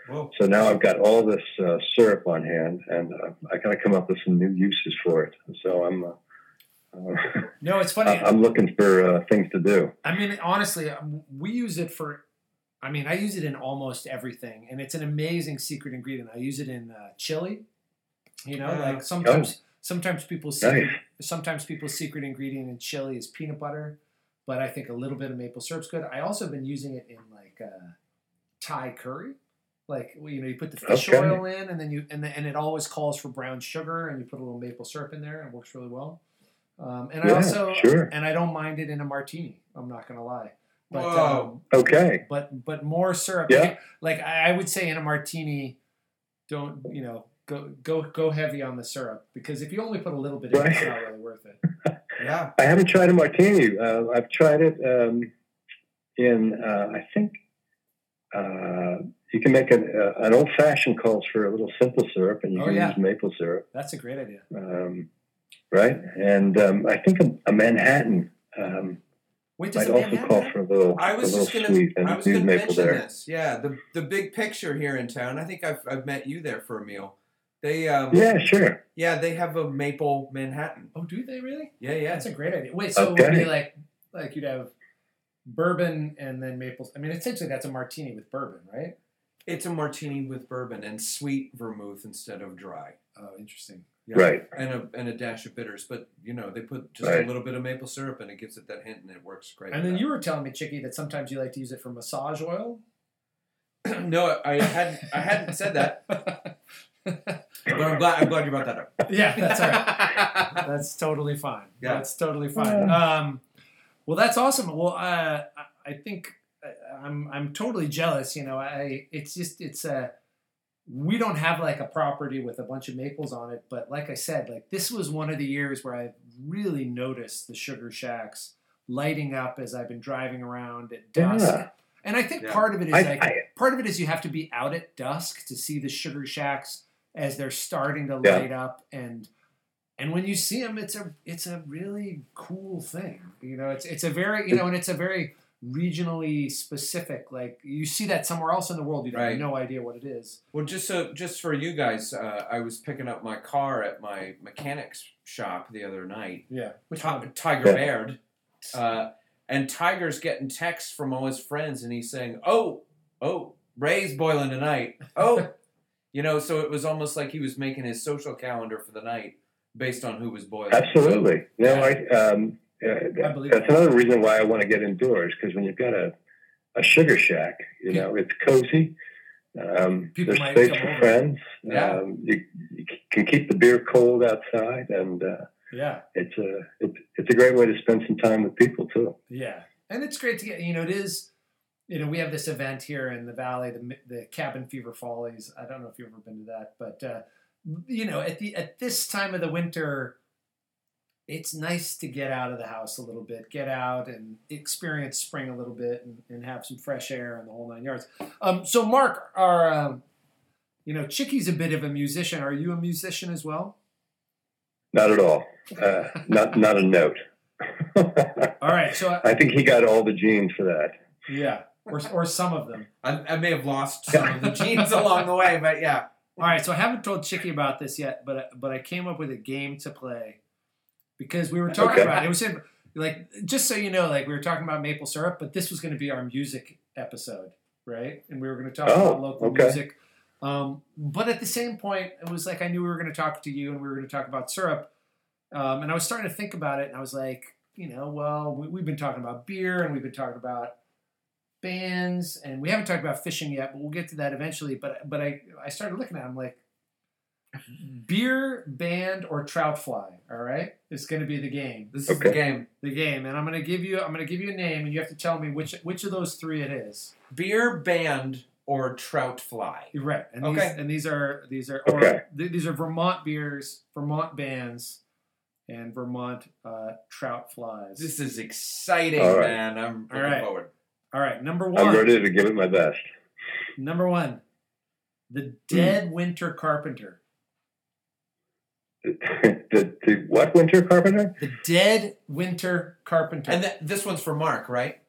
Whoa. so now I've got all this uh, syrup on hand, and uh, I got to come up with some new uses for it. So I'm. Uh, No, it's funny. I'm looking for uh, things to do. I mean, honestly, um, we use it for. I mean, I use it in almost everything, and it's an amazing secret ingredient. I use it in uh, chili. You know, like sometimes sometimes people's secret, sometimes people's secret ingredient in chili is peanut butter, but I think a little bit of maple syrup's good. I also have been using it in like uh, Thai curry. Like you know, you put the fish Okay. oil in, and then you and the, and it always calls for brown sugar, and you put a little maple syrup in there, and it works really well. Um, and I also sure. and I don't mind it in a martini. I'm not gonna lie, but Whoa. um, Okay. but but more syrup. Yeah. Like I I would say in a martini, don't you know go go go heavy on the syrup because if you only put a little bit in, it's not really worth it. Yeah. I haven't tried a martini. Uh, I've tried it um, in, uh, I think, uh, you can make an, uh, an old fashioned calls for a little simple syrup, and you Oh, can yeah. use maple syrup, That's a great idea. um, right? And um, I think a, a Manhattan um, Wait, does might it also have call that? for a little, I a was little just gonna. sweet, and I was use gonna maple there. this. Yeah, the the big picture here in town. I think I've I've met you there for a meal. They um Yeah, sure. yeah they have a maple Manhattan. Oh, do they really? Yeah yeah. That's a great idea. Wait, so it would be like like you'd have bourbon and then maple. I mean, essentially that's a martini with bourbon, right? It's a martini with bourbon and sweet vermouth instead of dry. Oh, interesting. Yeah. Right. And a and a dash of bitters, but you know they put just Right. a little bit of maple syrup and it gives it that hint and it works great. And then that. you were telling me, Chicky, that sometimes you like to use it for massage oil. no, I hadn't I hadn't said that, but I'm glad I'm glad you brought that up. yeah, that's all right. That's totally fine. Yeah. That's totally fine. Um, well, that's awesome. Well, uh, I- I think uh, I'm I'm totally jealous. You know, I it's just it's a we don't have like a property with a bunch of maples on it, but like I said, like this was one of the years where I really noticed the sugar shacks lighting up as I've been driving around at dusk. Yeah. And I think Yeah. part of it is I, like I, part of it is you have to be out at dusk to see the sugar shacks as they're starting to Yeah. light up and and when you see them it's a it's a really cool thing you know it's it's a very you know and it's a very regionally specific like you see that somewhere else in the world you have Right. no idea what it is Well, just so just for you guys, uh, I was picking up my car at my mechanics shop the other night. yeah which Ti- one Tiger Yeah. Baird, uh, and Tiger's getting texts from all his friends, and he's saying, "Oh, oh, Ray's boiling tonight." Oh, you know, so it was almost like he was making his social calendar for the night based on who was boiling. absolutely. No, I, um, I believe that's that. another reason why I want to get indoors because when you've got a, a sugar shack, you know, it's cozy. Um, People there's space for over. friends. Yeah. Um, you, you can keep the beer cold outside, and uh, yeah it's a it's, it's a great way to spend some time with people too. yeah and it's great to get you know it is you know we have this event here in the valley the, the cabin fever follies i don't know if you've ever been to that but uh, you know at the at this time of the winter it's nice to get out of the house a little bit get out and experience spring a little bit and, and have some fresh air and the whole nine yards um, so mark our um, you know chicky's a bit of a musician are you a musician as well Not at all. Uh, not not a note. all right so I, I think he got all the genes for that. Yeah. or or some of them. I, I may have lost some of the genes along the way, but yeah. All right, so I haven't told Chicky about this yet, but but I came up with a game to play because we were talking Okay. about it. It was in, like just so you know, like we were talking about maple syrup, but this was going to be our music episode, right? And we were going to talk Oh, about local okay. music. Um, but at the same point, it was like I knew we were going to talk to you and we were going to talk about syrup, um, and I was starting to think about it, and I was like, you know, well, we, we've been talking about beer and we've been talking about bands, and we haven't talked about fishing yet, but we'll get to that eventually. But but I I started looking at them like beer, band, or trout fly. All right, it's going to be the game. This is Okay. the game. The game, and I'm going to give you I'm going to give you a name, and you have to tell me which which of those three it is. Beer, band, or trout fly. You're right, and Okay. these and these are these are or, Okay. th- these are Vermont beers, Vermont bands, and Vermont uh, trout flies. This is exciting, All right. man. I'm All looking right. forward. all right, number one. I'm ready to give it my best. Number one, the Dead Winter Carpenter. the, the what winter carpenter? The Dead Winter Carpenter. And th- this one's for Mark, right?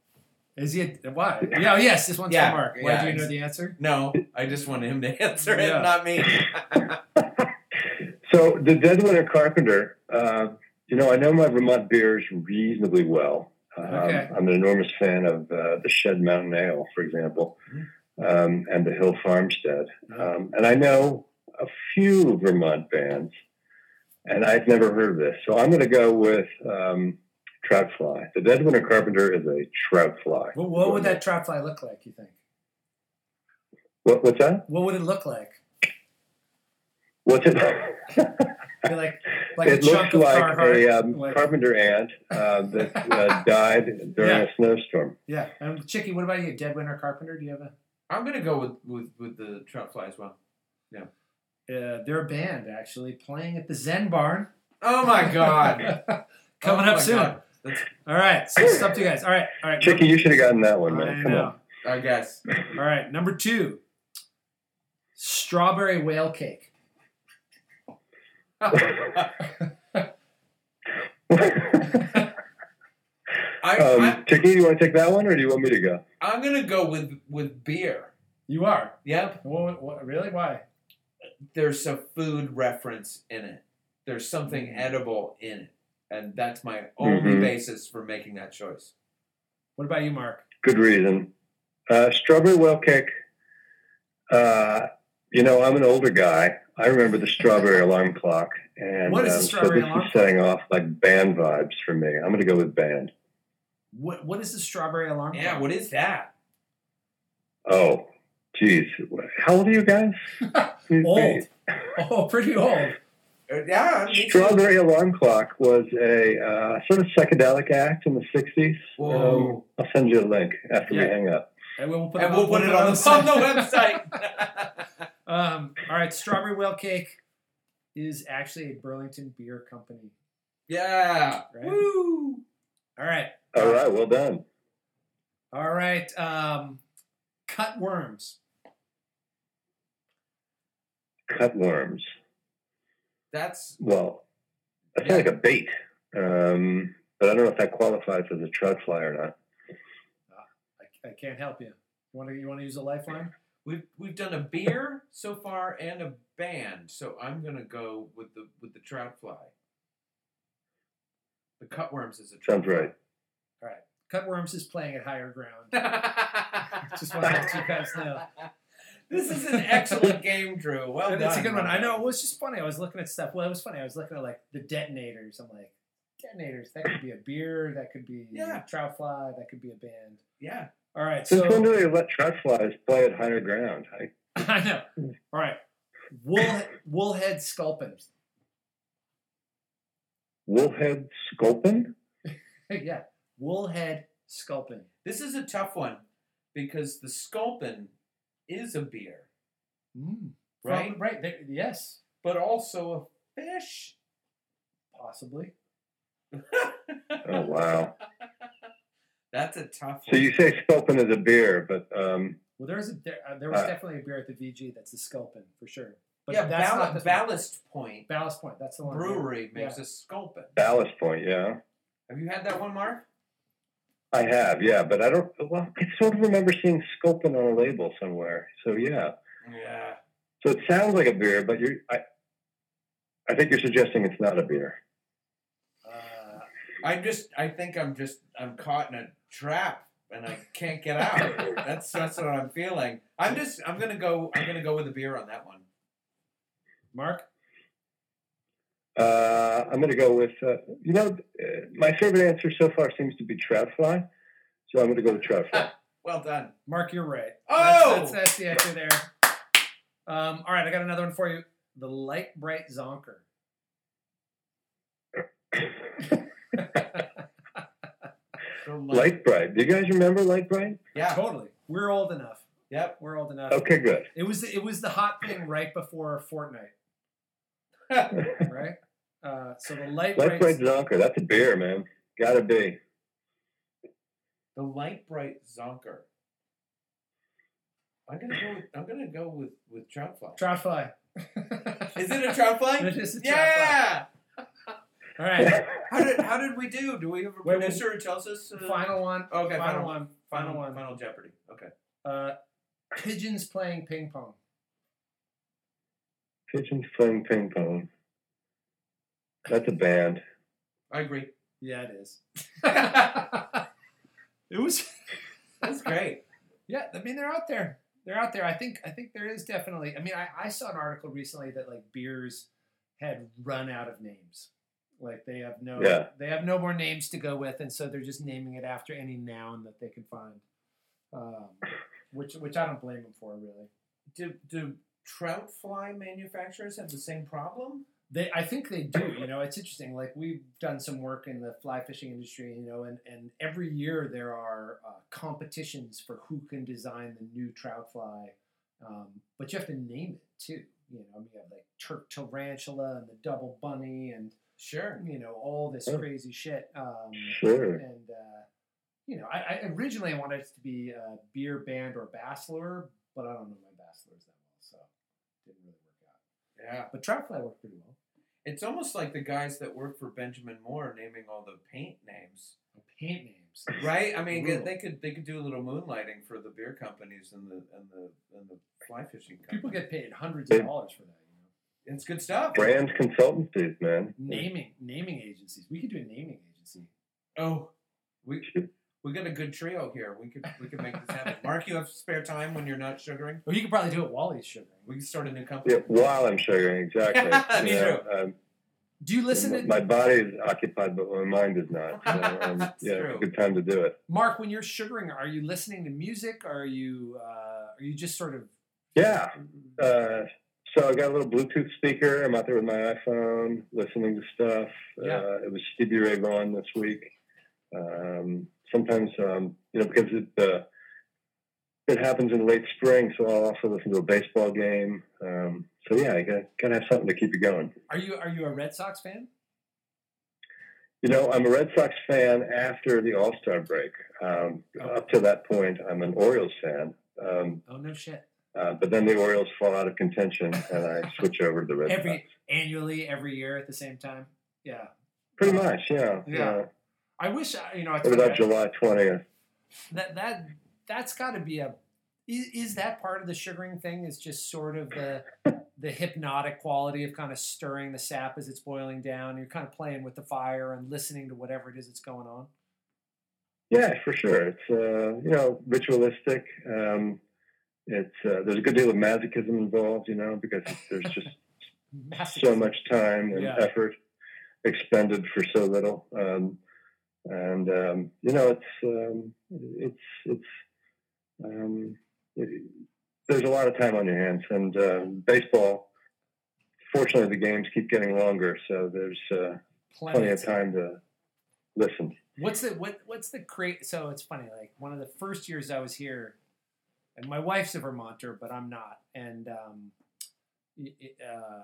Is he? A, why? Yeah. oh, Yes. This one's Yeah, for Mark. Why yeah, do you know the answer? No, I just wanted him to answer Yeah. it, not me. So the Dead Winter Carpenter. Uh, you know, I know my Vermont beers reasonably well. Um, Okay. I'm an enormous fan of uh, the Shed Mountain Ale, for example, um, and the Hill Farmstead. Um, and I know a few Vermont bands, and I've never heard of this. So I'm going to go with um, Trout Fly. The Dead Winter Carpenter is a trout fly. Well, what would that trout fly look like? You think? What, what's that? What would it look like? What's it? Like like it a looks of like Carhartt. a um, like- carpenter ant uh, that uh, died during Yeah. a snowstorm. Yeah. Um, Chicky, what about you? Dead Winter Carpenter? Do you have a? I'm gonna go with, with, with the trout fly as well. Uh, they're a band actually playing at the Zen Barn. Oh my god. Coming Oh up soon. God. That's, All right. So it's up to you guys. All right. All right. Chicky, you should have gotten that one, I man. Come know. on. I guess. All right. Number two. Strawberry whale cake. I, um, I, Chicky, you want to take that one, or do you want me to go? I'm gonna go with with beer. You are. Yep. What, what, really? Why? There's a food reference in it. There's something Mm. edible in it, and that's my only Mhm. basis for making that choice. What about you, Mark? Good reason. Uh, strawberry well cake. Uh, you know, I'm an older guy. I remember the strawberry alarm clock, and What is the um, strawberry so this alarm is setting off like band vibes for me. I'm going to go with band. What What is the strawberry alarm? Yeah. clock? What is that? Oh, geez, how old are you guys? Old. Oh, pretty old. Uh, yeah. Strawberry Alarm Clock was a uh, sort of psychedelic act in the 60s. Whoa. Um, I'll send you a link after Yeah. we hang up. And we'll put, And we'll put it on the, on the website. Um, all right, Strawberry Whale Cake is actually a Burlington Beer Company. yeah. Right. Woo. All right. All right, well done. All right. Um, cut worms. Cutworms. That's Well, that's Yeah. like a bait. Um, but I don't know if that qualifies as a trout fly or not. I, I can't help you. You want to you want to use a lifeline? we've we've done a beer so far and a band, so I'm gonna go with the with the trout fly. The cutworms is a trout Sounds right. All right. cutworms is playing at higher ground. Just want to let you guys know. This is an excellent game, Drew. Well And done. it's a good one. I know. It was just funny. I was looking at stuff. Well, it was funny. I was looking at like the detonators. I'm like, detonators. That could be a beer. That could be Yeah. trout fly. That could be a band. Yeah. All right. So when do they let trout flies play at higher ground? I, I know. All right. Wool woolhead sculpin. Wolfhead Sculpin? yeah. Woolhead sculpin. This is a tough one because the sculpin is a beer, Mm. right? From- right. There, yes. But also a fish. Possibly. Oh, wow. That's a tough So one. you say Sculpin is a beer, but um, Well, there was a there, uh, there was Uh, definitely a beer at the VG that's the sculpin for sure. But yeah, that's Ball- not the Ballast Point Ballast Point. That's the one. Brewery makes Yeah. a sculpin. Ballast Point, yeah. Have you had that one, Mark? I have, yeah, but I don't. Well, I sort of remember seeing Sculpin on a label somewhere. So yeah. Yeah. So it sounds like a beer, but you're. I, I think you're suggesting it's not a beer. Uh, I'm just. I think I'm just. I'm caught in a trap and I can't get out. that's that's what I'm feeling. I'm just. I'm gonna go. I'm gonna go with a beer on that one. Mark? Uh, I'm going to go with, uh, you know, uh, my favorite answer so far seems to be trout fly. So I'm going to go with trout fly. Well done. Mark, you're right. Oh! That's, that's, that's the answer there. Um, all right, I got another one for you. The light bright zonker. So Light Bright. Do you guys remember Light Bright? Yeah. Totally. We're old enough. Yep. We're old enough. Okay, good. It was it was the hot thing right before Fortnite, right? Uh, so the light Light bright. Bright Zonker. That's a beer, man. Gotta be. The light bright zonker. I'm gonna go. With, I'm gonna go with with trout fly. Trout fly. Is it a trout fly? It is a trout yeah. All right. How did how did we do? Do we have a Wait, wait. producer who tells us? Uh, Final one. Okay. Final, Final, one. Final one. Final Jeopardy. Okay. Uh, pigeons playing ping pong. Pigeons playing ping pong. That's a band. I agree. Yeah, it is. it was. That's great. Yeah, I mean they're out there. They're out there. I think. I think there is definitely. I mean, I, I saw an article recently that like beers had run out of names. Like they have no. Yeah. They have no more names to go with, and so they're just naming it after any noun that they can find. Um, which which I don't blame them for really. Do do trout fly manufacturers have the same problem? They, I think they do. You know, it's interesting. Like we've done some work in the fly fishing industry. You know, and, and every year there are uh, competitions for who can design the new trout fly. Um, but you have to name it too. You know, you have like Turck tarantula and the double bunny and Sure. you know all this Oh. crazy shit. Um, Sure. and uh, you know, I, I originally I wanted it to be a beer band or bass lure, but I don't know my bass lures that well, so it didn't really work out. Yeah. But trout fly worked pretty well. It's almost like the guys that work for Benjamin Moore naming all the paint names. Paint names. Right? I mean, Ooh. they could they could do a little moonlighting for the beer companies and the and the and the fly fishing companies. People get paid hundreds of dollars for that. You know, it's good stuff. Brand consultancies, man. naming naming agencies. We could do a naming agency. Oh, we we got a good trio here. We could we could make this happen. Mark, you have spare time when you're not sugaring. Or you could probably do it while he's sugaring. We can start a new company. Yeah, while I'm sugaring, exactly. That's You know, true. um, Do you listen to my body is occupied, but my mind is not. So, um, That's yeah, true. it's a good time to do it. Mark when you're sugaring? Are you listening to music? Or are you uh, are you just sort of Yeah. Uh, so I got a little Bluetooth speaker. I'm out there with my iPhone, listening to stuff. Yeah. Uh, it was Stevie Ray Vaughan this week. Um, sometimes, um, you know, because it uh, it happens in late spring, so I'll also listen to a baseball game. Um, so yeah, you got gotta have something to keep you going. are you are you a Red Sox fan? You know, I'm a Red Sox fan after the All Star break. Um, Oh. Up to that point, I'm an Orioles fan. Um, Oh no shit. uh, but then the Orioles fall out of contention, and I switch over to the Red Every Sox. annually, every year at the same time. Yeah. Pretty much, yeah. Yeah. I wish you know. I What about that- July 20th? that that that's got to be a is, is that part of the sugaring thing is just sort of the the hypnotic quality of kind of stirring the sap as it's boiling down you're kind of playing with the fire and listening to whatever it is that's going on Yeah, for sure. It's uh, you know ritualistic. Um, it's uh, there's a good deal of masochism involved, you know, because there's just so much time and Yeah. effort expended for so little. Um, and um, you know, it's um, it's it's um, it, there's a lot of time on your hands, and uh, baseball. Fortunately, the games keep getting longer, so there's uh, plenty of time to listen. What's the what what's the great? So it's funny. Like one of the first years I was here, and my wife's a Vermonter, but I'm not. And um, it, it, uh,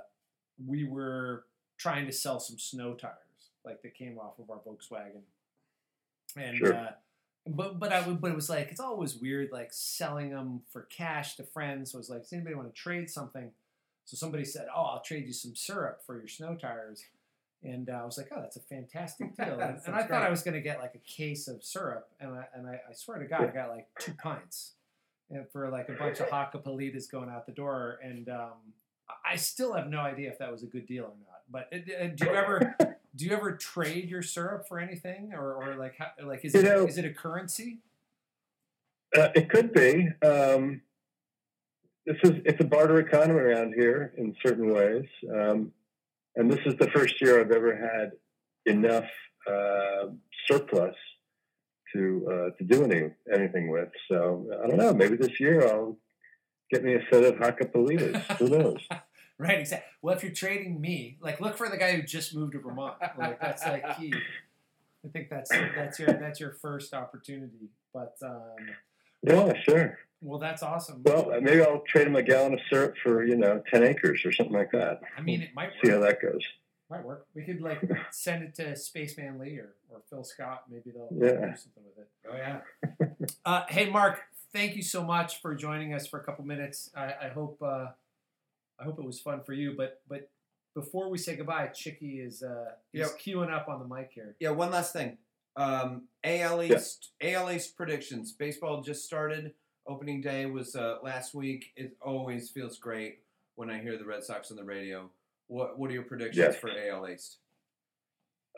we were trying to sell some snow tires, like that came off of our Volkswagen. And Sure. uh, but but I would but it was like it's always weird, like selling them for cash to friends. So it was like, does anybody want to trade something? So somebody said, "Oh, I'll trade you some syrup for your snow tires." And uh, I was like, "Oh, that's a fantastic deal." And, and I thought. I was going to get like a case of syrup, and I, and I, I swear to God, I got like two pints, and for like a bunch of Hakkapeliittas going out the door. And um, I still have no idea if that was a good deal or not. But it, uh, do you ever do you ever trade your syrup for anything, or, or like how, like is You it know- is it a currency? Uh, it could be. Um, this is it's a barter economy around here in certain ways, um, and this is the first year I've ever had enough uh, surplus to uh, to do any, anything with. So I don't know. Maybe this year I'll get me a set of Hakkapeliittas. Who knows? Right, exactly. Well, if you're trading me, like look for the guy who just moved to Vermont. Like that's like key. I think that's that's your that's your first opportunity. But um, Yeah, sure. well, that's awesome. Well, maybe I'll trade him a gallon of syrup for you know ten acres or something like that. I mean, it might See how that goes. Might work. We could like send it to Spaceman Lee or, or Phil Scott. Maybe they'll Yeah. do something with it. Oh yeah. Uh, hey, Mark, thank you so much for joining us for a couple minutes. I, I hope uh, I hope it was fun for you. But but before we say goodbye, Chicky is uh, is Yep. queuing up on the mic here. Yeah, one last thing. Um, AL Yeah. East, AL East predictions. Baseball just started. Opening day was uh, last week. It always feels great when I hear the Red Sox on the radio. What What are your predictions Yes. for AL East?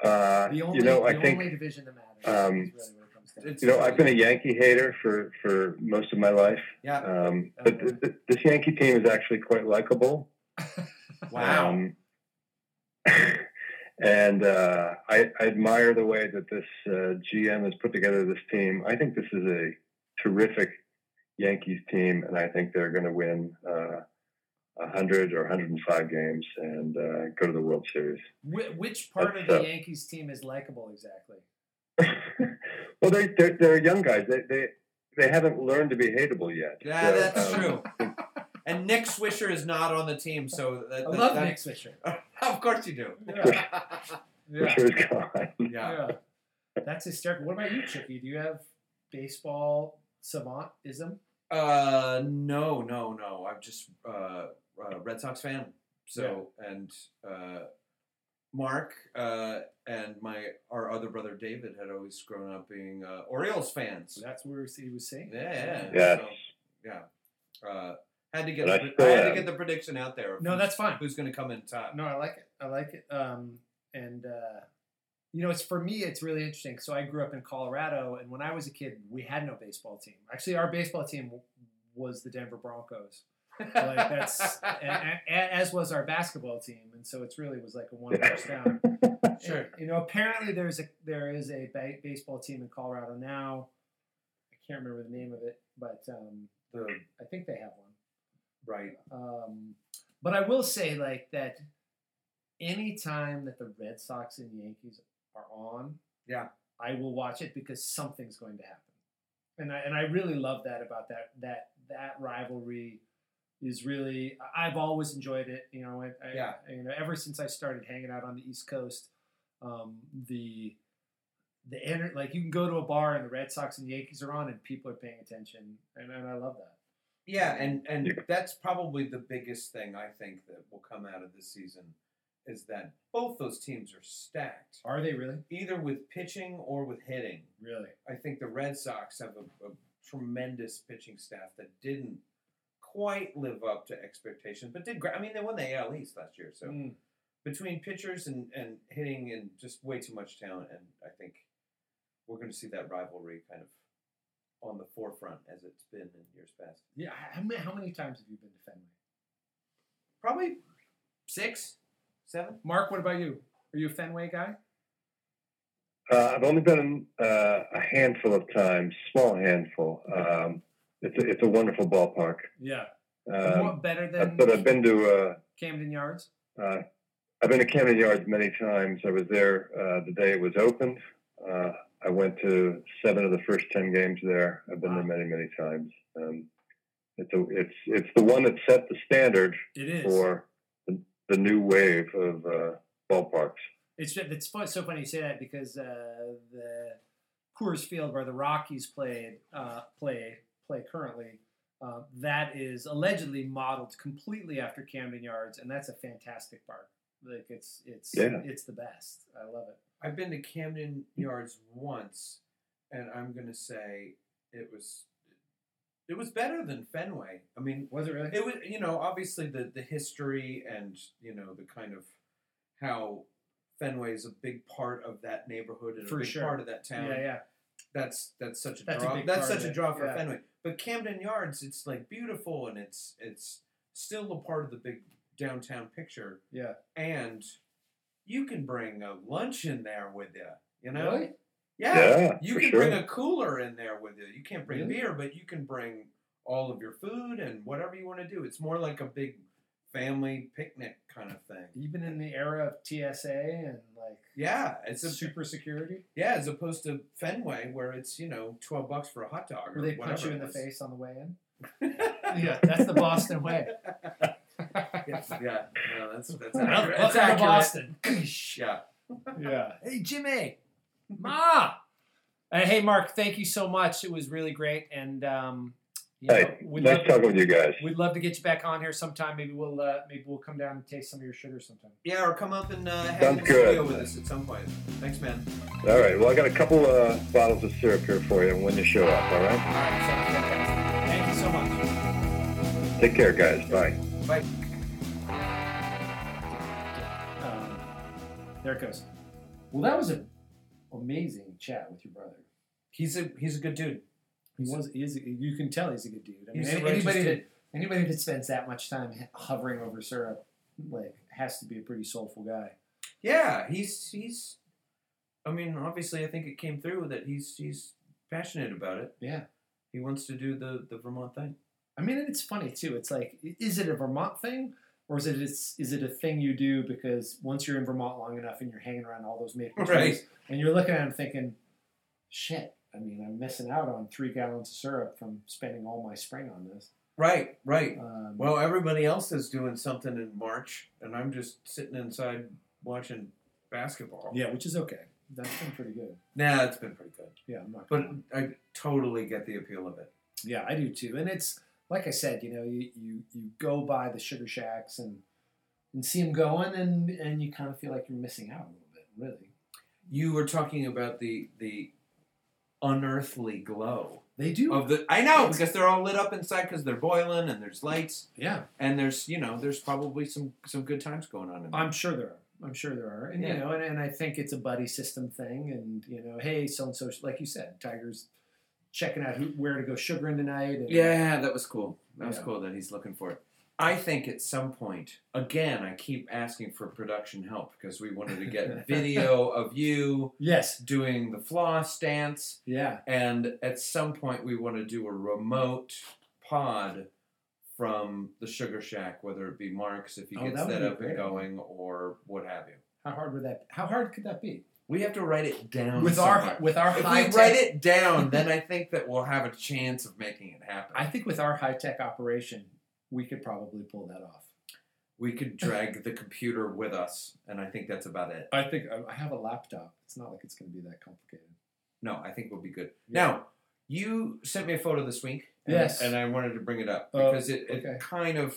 Uh, The only you know, the I think division that matters um, is really what it comes down. to. It's You know, I've been a Yankee hater for, for most of my life, Yeah. um, but th- th- this Yankee team is actually quite likable. Wow. Um, and uh, I, I admire the way that this uh, GM has put together this team. I think this is a terrific Yankees team, and I think they're going to win uh, 100 or 105 games and uh, go to the World Series. Wh- which part of the Yankees team is likable exactly? well, they, they're, they're young guys. They, they, they haven't learned to be hateable yet. Yeah, So, that's um, true. And Nick Swisher is not on the team, so that, I that- love that- Nick Swisher. of course you do. Yeah. For Yeah. sure it's gone. yeah. yeah. That's hysterical. What about you, Chicky? Do you have baseball savantism? Uh, no, no, no. I'm just uh, a Red Sox fan. So and uh, Mark uh, and my our other brother David had always grown up being uh, Orioles fans. That's what he was saying. Yeah, yeah. Yes. So, yeah. Uh, had to get And I the, I still had to get the prediction out there. No, that's fine. Who's going to come in top? No, I like it. I like it. Um, and uh, you know, it's for me. It's really interesting. So I grew up in Colorado, and when I was a kid, we had no baseball team. Actually, our baseball team was the Denver Broncos. Like that's and, and, as was our basketball team, and so it's really was like a one horse town. Sure. And, you know, apparently there's a there is a ba- baseball team in Colorado now. I can't remember the name of it, but um, The I think they have one. right. Um, but I will say, like that, Any time that the Red Sox and Yankees are on, Yeah. I will watch it because something's going to happen, and I and I really love that about that that that rivalry is really I've always enjoyed it. You know, I, I, Yeah. you know, ever since I started hanging out on the East Coast, um, the the ener- like you can go to a bar and the Red Sox and Yankees are on and people are paying attention, and, and I love that. Yeah, and and that's probably the biggest thing I think that will come out of this season is that both those teams are stacked, Are they really? either with pitching or with hitting. Really? I think the Red Sox have a, a tremendous pitching staff that didn't quite live up to expectations, but did. gra- I mean, they won the AL East last year, so Mm. between pitchers and, and hitting and just way too much talent, and I think we're going to see that rivalry kind of on the forefront as it's been in years past. Yeah. How many, how many times have you been to Fenway? Probably six, seven. Mark, what about you? Are you a Fenway guy? Uh, I've only been uh, a handful of times, small handful. Um, it's a, it's a wonderful ballpark. Yeah. Um, What better uh, than but I've been to Camden Yards? uh, uh, I've been to Camden Yards many times. I was there uh, the day it was opened. Uh, I went to seven of the first ten games there. I've been Wow. there many many times. Um, it's a, it's it's the one that set the standard It is. for the, the new wave of uh, ballparks. It's it's fun, so funny you say that because uh, the Coors Field where the Rockies played uh, play play currently. Uh, that is allegedly modeled completely after Camden Yards, and that's a fantastic park. Like it's it's Yeah. it's the best. I love it. I've been to Camden Yards once, and I'm gonna say it was it was better than Fenway. I mean, Was it really? it was you know obviously the the history and you know the kind of how Fenway is a big part of that neighborhood and For a big sure. part of that town. yeah, yeah. That's that's such a That's draw. big that's such a draw for yeah. Fenway. But Camden Yards, it's like beautiful and it's it's still a part of the big downtown picture. Yeah. And you can bring a lunch in there with you. You know. Really? Yeah. Yeah, you can sure. bring a cooler in there with you. You can't bring Really? beer, but you can bring all of your food and whatever you want to do. It's more like a big family picnic kind of thing. Even in the era of TSA and like Yeah, it's a super security, yeah, as opposed to Fenway where it's you know twelve bucks for a hot dog. Or where they punch you in the face on the way in. yeah, Yeah, that's the Boston way. yeah, no, that's that's Welcome accurate. to That's accurate. Boston. Yeah, yeah. Hey, Jimmy. Ma. Uh, hey, Mark. Thank you so much. It was really great, and um, you Hey, we'd, nice love, talking with you guys. we'd love to get you back on here sometime. Maybe we'll uh, maybe we'll come down and taste some of your sugar sometime. yeah, or come up and uh, hang in Sounds the good. studio with us at some point. Thanks, man. All right. Well, I got a couple uh, bottles of syrup here for you when you show up. All All right. right, sounds fantastic. Thank you so much. Take care, guys. Bye. Bye. Um, there it goes. Well, that was an amazing chat with your brother. He's a he's a good dude. He was. He is. You can tell he's a good dude. I mean, any- anybody that anybody that spends that much time hovering over syrup, like, has to be a pretty soulful guy. Yeah, he's he's. I mean, obviously, I think it came through that he's he's passionate about it. Yeah. He wants to do the the Vermont thing. I mean, it's funny too. It's like, is it a Vermont thing, or is it it is, is it a thing you do because once you're in Vermont long enough and you're hanging around all those maple trees, Right. and you're looking at them thinking, shit. I mean, I'm missing out on three gallons of syrup from spending all my spring on this. Right, right. Um, Well, everybody else is doing something in March, and I'm just sitting inside watching basketball. yeah, which is okay. That's been pretty good. Nah, it's been pretty good. Yeah, I'm not. But gonna- I totally get the appeal of it. Yeah, I do too. And it's like I said, you know, you you, you go by the sugar shacks and and see them going, and and you kind of feel like you're missing out a little bit, really. You were talking about the the unearthly glow They do. of the. I know because they're all lit up inside because they're boiling and there's lights yeah, and there's you know there's probably some some good times going on in there. I'm sure there are. I'm sure there are, and Yeah. you know, and, and I think it's a buddy system thing, and you know, hey, so and so, like you said, Tiger's checking out who, where to go sugaring tonight. And, Yeah, that was cool. That was Yeah. cool that he's looking for it. I think at some point, again, I keep asking for production help because we wanted to get video of you Yes. doing the floss dance, Yeah. and at some point, we want to do a remote pod from the Sugar Shack, whether it be Mark's if he Oh, gets that that up and going, or what have you. How hard would that? How hard could that be? We have to write it down With somewhere. our with our If high we tech, write it down, then I think that we'll have a chance of making it happen. I think with our high tech operation, we could probably pull that off. we could drag the computer with us, and I think that's about it. I think I have a laptop. It's not like it's going to be that complicated. No, I think we'll be good. Yeah. Now, you sent me a photo this week. And, Yes. And I wanted to bring it up Oh, because it, okay. kind of,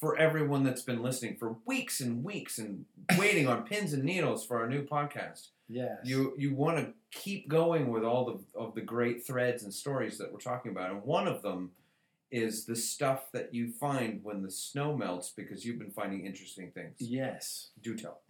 for everyone that's been listening for weeks and weeks and waiting on pins and needles for our new podcast, Yes. you you want to keep going with all the, of the great threads and stories that we're talking about. And one of them is the stuff that you find when the snow melts because you've been finding interesting things. Yes. Do tell.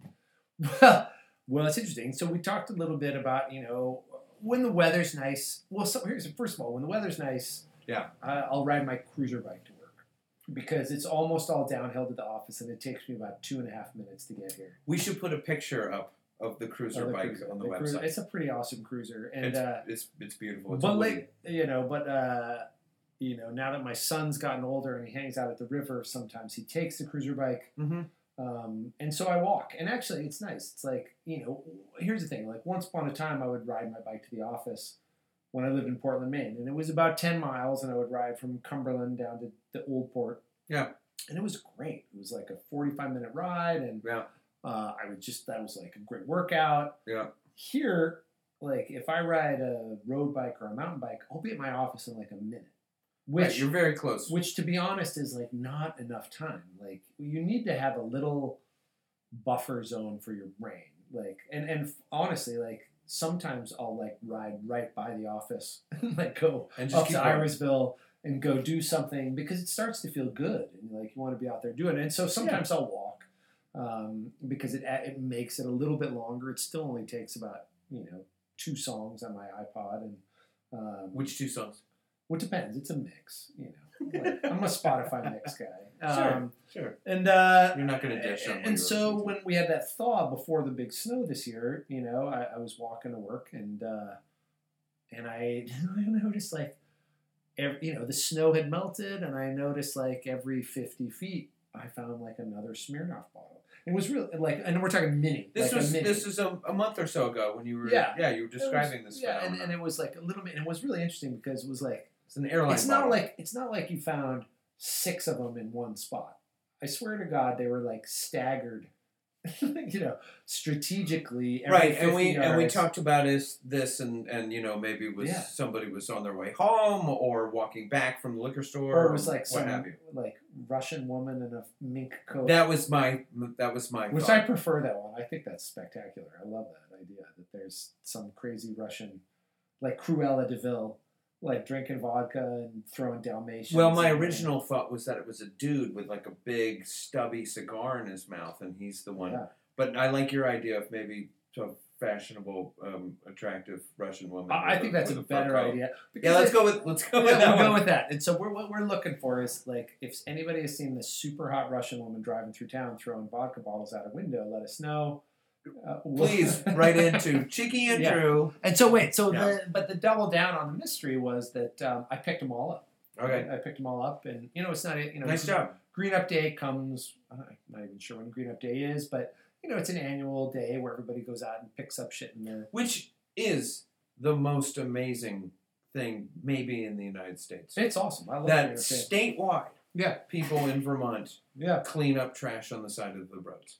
Well, well, it's interesting. So we talked a little bit about you know when the weather's nice. Well, so here's first of all, when the weather's nice, Yeah. I, I'll ride my cruiser bike to work because it's almost all downhill to the office, and it takes me about two and a half minutes to get here. We should put a picture up of the cruiser Oh, the bike cruiser. on the, cruiser- website. It's a pretty awesome cruiser, and it's, uh, it's it's beautiful. It's but like you know, but uh, you know, now that my son's gotten older and he hangs out at the river, sometimes he takes the cruiser bike. Mhm. Um, and so I walk, and actually, it's nice. It's like you know, here's the thing: like once upon a time, I would ride my bike to the office when I lived in Portland, Maine, and it was about ten miles, and I would ride from Cumberland down to the Old Port. Yeah. and it was great. It was like a forty-five minute ride, and Yeah. uh, I would just that was like a great workout. Yeah. Here, like if I ride a road bike or a mountain bike, I'll be at my office in like a minute. Right, Which you're very close. which to be honest is like not enough time like you need to have a little buffer zone for your brain. Like, and and honestly, like sometimes I'll like ride right by the office, like go And just up keep to. Irasville and go do something because it starts to feel good and like you want to be out there doing it. And so sometimes I'll walk um, because it it makes it a little bit longer. It still only takes about you know two songs on my iPod and. Um, Which two songs? Well, it depends. It's a mix, you know. Like, I'm a Spotify mix guy. Sure. Um, Sure. and uh, You're not going to dish on. and, so when we had that thaw before the big snow this year, you know, I, I was walking to work and uh, and I, I noticed like, every, you know, the snow had melted, and I noticed like every 50 feet, I found like another Smirnoff bottle. It was really like, and we're talking mini. This like was a mini. this was a, a month or so ago when you were Yeah. yeah you were It was- describing this yeah, and, phenomenon. and it was like a little bit, and it was really interesting because it was like it's an airline. it's not bottle. like it's not like you found six of them in one spot. I swear to God, they were like staggered, you know, strategically. right, and 50 we and we talked about is this and and you know maybe was Yeah. somebody was on their way home or walking back from the liquor store or it was like some have you. like Russian woman in a mink coat. That was my that was my which thought. I prefer that one. I think that's spectacular. I love that idea that there's some crazy Russian, like Cruella de Vil, like drinking vodka and throwing Dalmatians. Well, my and- original thought was that it was a dude with like a big stubby cigar in his mouth, and he's the one. Yeah. But I like your idea of maybe a fashionable, um, attractive Russian woman. I, I think that's a better idea. Yeah, let's go with let's go with that we'll go with that. And so we're, what we're looking for is like if anybody has seen this super hot Russian woman driving through town throwing vodka bottles out a window, let us know. Uh, Please write into Cheeky and Yeah. True. And so wait, so Yeah. the but the double down on the mystery was that um, I picked them all up. Okay, I picked them all up, and you know it's not you know nice job. Green Up Day comes. I'm not- even sure when Green Up Day is, but you know it's an annual day where everybody goes out and picks up shit in their. Which is the most amazing thing, maybe in the United States. It's awesome. I love That statewide, Yeah, people in Vermont yeah. clean up trash on the side of the roads.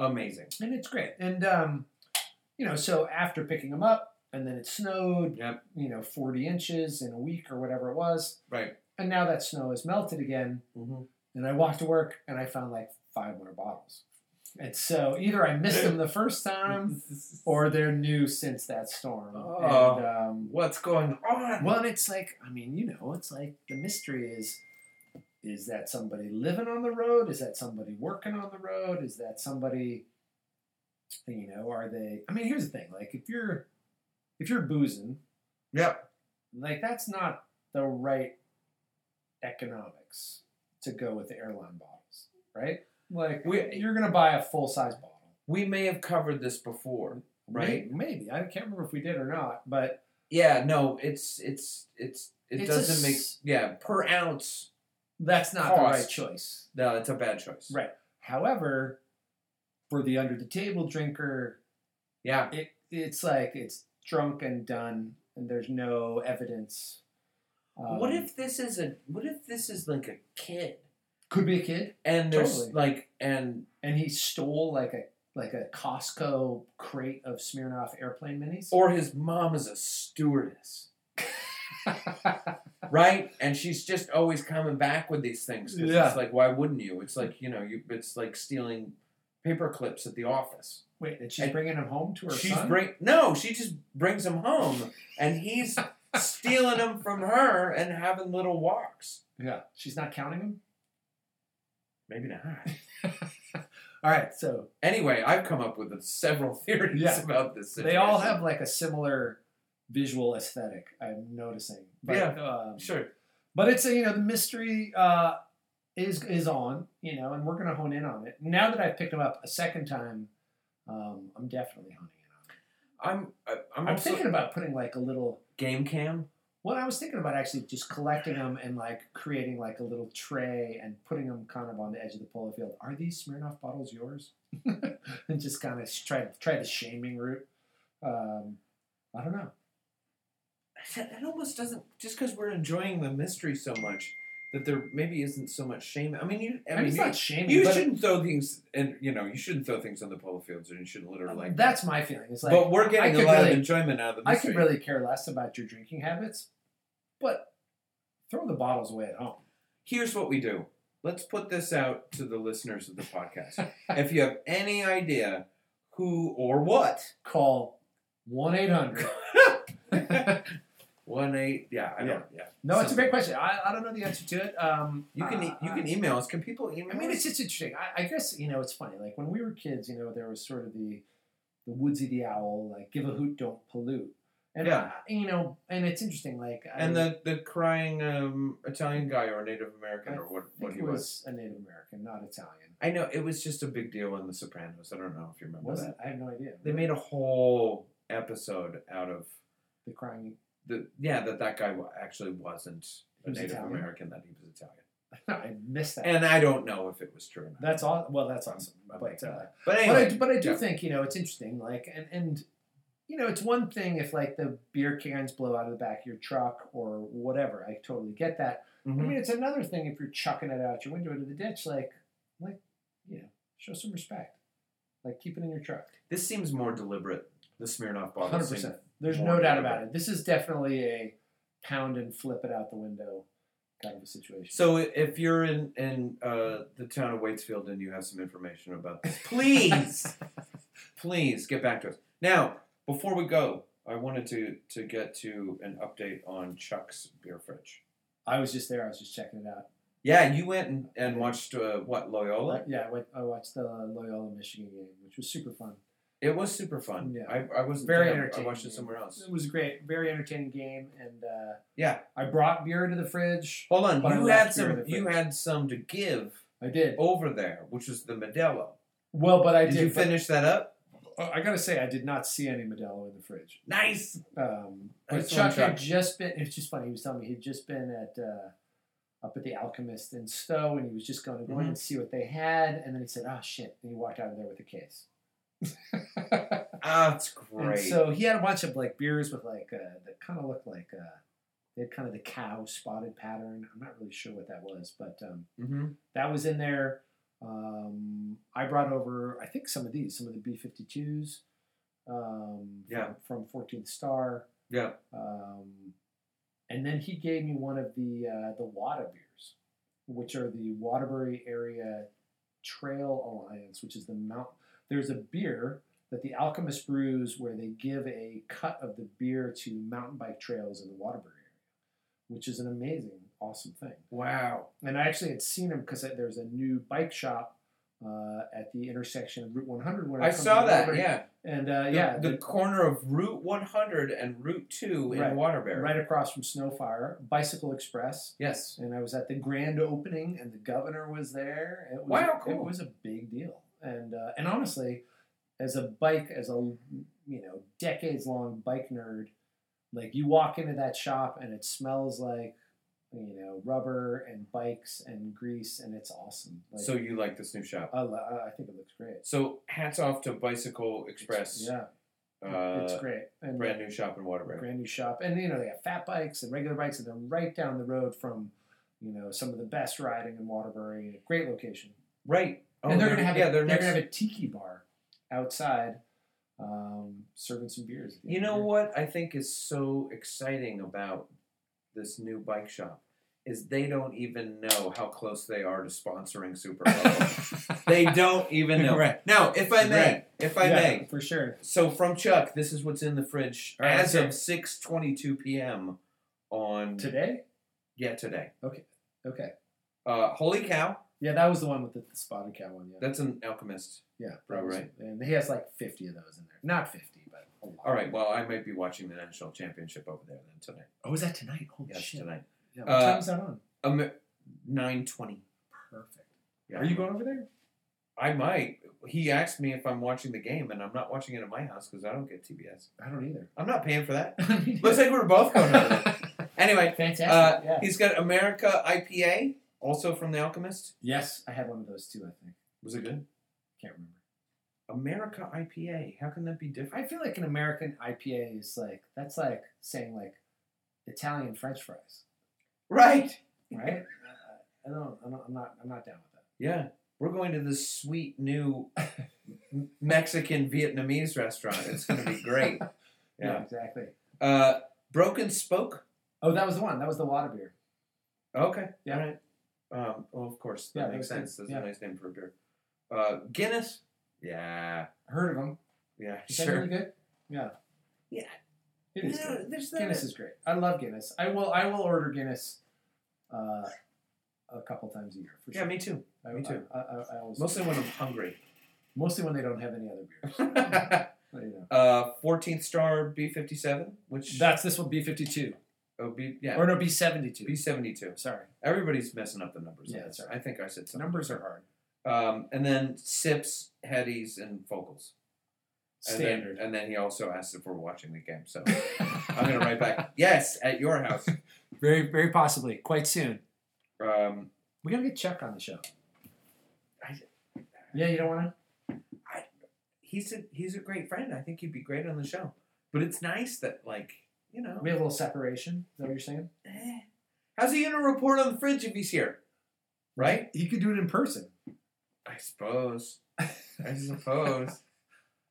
Amazing. and it's great. And um, you know, so after picking them up, and then it snowed, Yep. you know, forty inches in a week or whatever it was, Right. and now that snow has melted again. Mm-hmm. And I walked to work, and I found like five more bottles. And so either I missed them the first time, or they're new since that storm. Oh. And um, What's going on? well, and it's like I mean, you know, it's like the mystery is. Is that somebody living on the road? Is that somebody working on the road? Is that somebody you know, are they I mean, here's the thing, like if you're if you're boozing, Yep. like that's not the right economics to go with the airline bottles, right? Like We- you're gonna buy a full size bottle. We may have covered this before, right? Maybe, maybe. I can't remember if we did or not, but Yeah. No. It's it's it's it It's doesn't make yeah per ounce. That's not the right Cost. choice. No, it's a bad choice. Right. However, for the under the table drinker, Yeah. it it's like it's drunk and done, and there's no evidence. Um, what if this is a what if this is like a kid could be a kid and there's Totally. like and and he stole like a like a Costco crate of Smirnoff airplane minis? or his mom is a stewardess. right? And she's just always coming back with these things. Yeah. It's like, why wouldn't you? It's like, you know, you it's like stealing paper clips at the office. Wait, and she's And bringing them home to her She's son. bring no, she just brings them home, and he's stealing them from her and having little walks. yeah, she's not counting them? Maybe not. All right, so Anyway, I've come up with several theories Yeah. about this. they all have like a similar visual aesthetic. I'm noticing. But, Yeah, um, sure. But it's a, you know the mystery uh, is is on you know, and we're gonna hone in on it. Now that I've picked them up a second time, um, I'm definitely honing in on it. I'm I- I'm, I'm also thinking about putting like a little. game cam. Well, I was thinking about actually just collecting them and like creating like a little tray and putting them kind of on the edge of the polo field. Are these Smirnoff bottles yours? and just kind of try try the shaming route. Um, I don't know. It almost doesn't just because we're enjoying the mystery so much that there maybe isn't so much shame. I mean, you. I, I mean, it's you, not shaming. you shouldn't throw things, and you know, you shouldn't throw things on the polo fields, and you shouldn't litter like. that's my feeling. It's like but we're getting a lot of enjoyment out of the Mystery. I could really care less about your drinking habits, but throw the bottles away at home. Here's what we do: let's put this out to the listeners of the podcast. if you have any idea who or what, Call one eight hundred. one eight, yeah, I Yeah. don't, yeah. No, it's a great question. I, I don't know the answer to it. Um, You can uh, you can email us. Can people email? I mean, us? it's just interesting. I, I guess you know it's funny. Like when we were kids, you know, there was sort of the the woodsy the owl, like give a hoot, don't pollute. And Yeah. I- you know, and it's interesting. Like I, and the the crying um, Italian guy or Native American or what what he was. was a Native American, not Italian. I know it was just a big deal in The Sopranos. I don't know if you remember Was that. it? I have no idea. They made a whole episode out of the crying. The yeah that that guy actually wasn't a was Native Italian? American that he was Italian. I missed that. And I don't know if it was true or not. that's all. Well, that's awesome. I'm But uh, but but I, but I do yeah. think you know it's interesting. Like and and you know it's one thing if like the beer cans blow out of the back of your truck or whatever. I totally get that. I Mhm. mean, it's another thing if you're chucking it out your window into the ditch. Like, like you know, show some respect. Like keep it in your truck. this seems more deliberate. The Smirnoff bottle. Hundred percent. There's no doubt about it. This is definitely a pound and flip it out the window kind of a situation. So if you're in in uh, the town of Waitsfield and you have some information about this, please, please get back to us. Now, before we go, I wanted to to get to an update on Chuck's beer fridge. I was just there. I was just checking it out. Yeah, you went and, and watched uh, what Loyola. Yeah, I, went, I watched the Loyola Michigan game, which was super fun. It was super fun. Yeah. I, I wasn't Very there. I watched it somewhere else. It was great, very entertaining game, and uh, Yeah. I brought beer to the fridge. Hold on, you had some. You had some to give I did over there, which was the Modelo. well, but I Did did. you finish that up? uh, I gotta say, I did not see any Modelo in the fridge. Nice. Um, but Chuck had just been. It's just funny. He was telling me he'd just been at uh, up at the Alchemist in Stowe, and he was just going to go in Mhm. and see what they had, and then he said, "Oh shit!" and he walked out of there with a case. Ah, it's and great. so he had a bunch of like beers with like uh, that kind of looked like uh, they had kind of the cow spotted pattern. I'm not really sure what that was, but um, hmm that was in there. Um, I brought over, I think, some of these, some of the B52s um, Yeah. from, from 14th Star. Yeah. Um, and then he gave me one of the uh, the WATA beers, which are the Waterbury Area Trail Alliance, which is the mount. There's a beer that the Alchemist brews where they give a cut of the beer to mountain bike trails in the Waterbury area, which is an amazing, awesome thing. Wow. And I actually had seen them because there's a new bike shop uh, at the intersection of Route 100. When I saw that. Waterbury. Yeah. And uh, The- yeah, The, the- corner of Route 100 and Route 2 in Right. Waterbury. right across from Snowfire, Bicycle Express. Yes. And I was at the grand opening, and the governor was there. It was, Wow, cool! It was a big deal. And uh, and honestly, as a bike, as a you know decades long bike nerd, like you walk into that shop and it smells like you know rubber and bikes and grease, and it's awesome. Like, So you like this new shop? I, I think it looks great. So hats off to Bicycle Express. Yeah, Uh, it's great. And brand new shop in Waterbury. brand new shop, and you know they have fat bikes and regular bikes, and they're right down the road from you know some of the best riding in Waterbury. Great location. Right. Oh, and they're, gonna have yeah, a, they're they're gonna have a tiki bar outside, um, serving some beers. You know what I think is so exciting about this new bike shop is they don't even know how close they are to sponsoring Super Bowl. they don't even know. Right. Now, if I may, Right. if I Yeah, may, for sure. so from Chuck, this is what's in the fridge right, as let's of six twenty-two p.m. on Today, yeah today. okay. Uh, holy cow! Yeah, that was the one with the, the spotted cow one. Yeah, That's an Alchemist. yeah, Bro, right. And he has like fifty of those in there. Not fifty, but a lot. All right. Well, I might be watching the national championship over there then tonight. Oh, is that tonight? Holy Yes, shit! tonight. Yeah, what Uh, time is that on? Um, nine twenty. Perfect. Yeah. Are you going over there? I might. He asked me if I'm watching the game, and I'm not watching it at my house because I don't get TBS. I don't either. I'm not paying for that. Looks like we're both going over there. Anyway, Fantastic. uh, yeah. he's got America IPA, also from The Alchemist. Yes, I had one of those too. I think. Was it good? Can't remember. America IPA. How can that be different? I feel like an American IPA is like that's like saying like Italian French fries, Right. right? I don't. I'm not. I'm not, I'm not down with that. Yeah. We're going to this sweet new Mexican Vietnamese restaurant. It's going to be great. Yeah. exactly. Uh, Broken Spoke. Oh, that was the one. That was the water beer. Okay. Yeah. All right. Um, well, of course, that Yeah, makes good. sense. That's Yeah. a nice name for a beer. Uh, Guinness. Yeah, Heard of them? yeah, Is that sure. really good? Yeah. Yeah. It is Yeah, good. there's. Guinness is great. I love Guinness. I will. I will order Guinness. Uh, a couple times a year for yeah, sure. me too. I, me too. I, I, I always Mostly when I'm hungry. mostly when they don't have any other beers. uh, But, you know. 14th star B57, which That's this will be fifty two oh, B, yeah, or no B seventy two. B72. Sorry, Everybody's messing up the numbers. Yeah, that's right. I think I said something. numbers are hard. Um, and then sips, headies, and vocals. And Standard. Then, and then he also asked if we're watching the game. So I'm going to write back, yes, at your house. very very possibly quite soon. Um, We gotta get Chuck on the show. I- yeah, you don't want to. he's a he's a great friend. I think he'd be great on the show. But it's nice that like you know, We have a little separation. Is that what you're saying? eh, how's he gonna report on the fridge if he's here? Right? He could do it in person. I suppose. I suppose.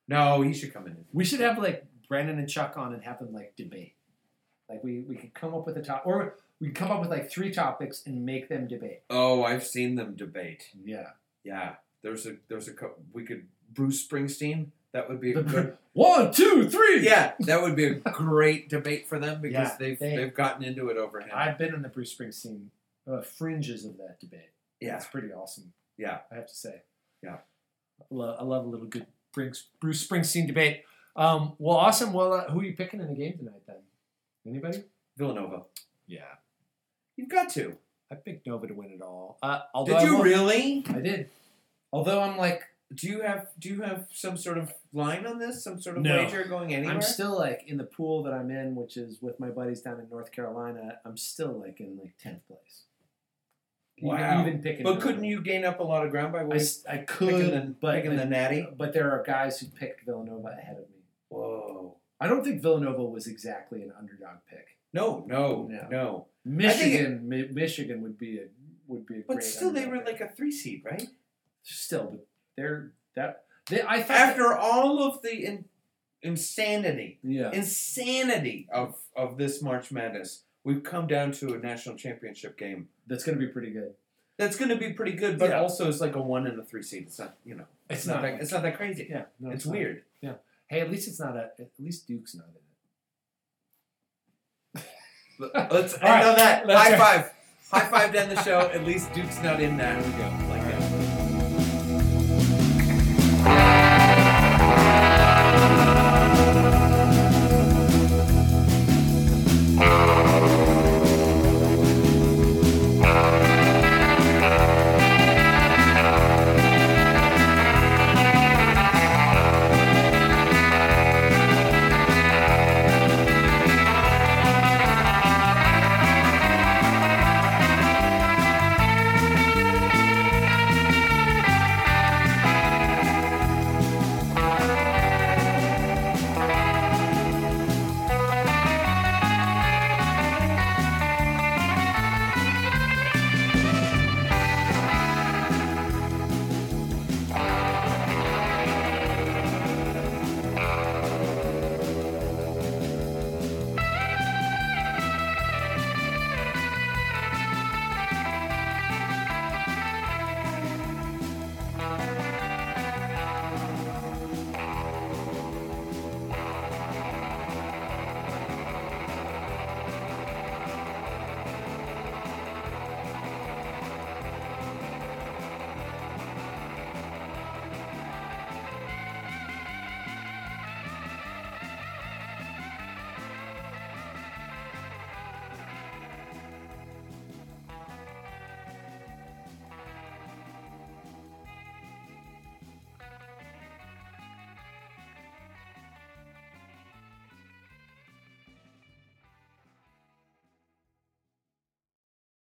No, he should come in. We should have like Brandon and Chuck on and have them like debate. Like we we could come up with a top, or we could come up with like three topics and make them debate. Oh, I've seen them debate. Yeah. Yeah, there's a there's a co- we could Bruce Springsteen. That would be a good. One, two, three. Yeah, that would be a great debate for them because Yeah, they've they- they've gotten into it over him. I've been in the Bruce Springsteen uh, fringes of that debate. yeah, It's pretty awesome. Yeah. I have to say. Yeah. I love, I love a little good Bruce, Bruce Springsteen debate. Um, well, awesome. Well, uh, who are you picking in the game tonight then? Anybody? Villanova. Yeah. You've got to. I picked Nova to win it all. Uh, although Did you won't- really? I did. Although I'm like, Do you have do you have some sort of line on this? Some sort of No. wager going anywhere? I'm still like in the pool that I'm in, which is with my buddies down in North Carolina. I'm still like in like tenth place. Wow. Even, even picking. but couldn't you gain up a lot of ground by I, way s- I picking could, the, but picking the natty? but there are guys who picked Villanova ahead of me. Whoa. I don't think Villanova was exactly an underdog pick. No, no, No. no. Michigan, Mi- Michigan would be a would be a But great. still, they underdog were pick. like a three seed, right? still, but they're that they. I thought After all of the in, insanity, yeah, insanity of of this March Madness, we've come down to a national championship game. that's going to be pretty good. That's going to be pretty good, but Yeah. also it's like a one and a three seed. It's not, you know, it's, It's not, not that, it's not that crazy. Yeah, no, it's not. weird. Hey, at least it's not a. At least Duke's not in it. Let's All end right, on that. let's- High five. High five to end the show. At least Duke's not in that. There we go.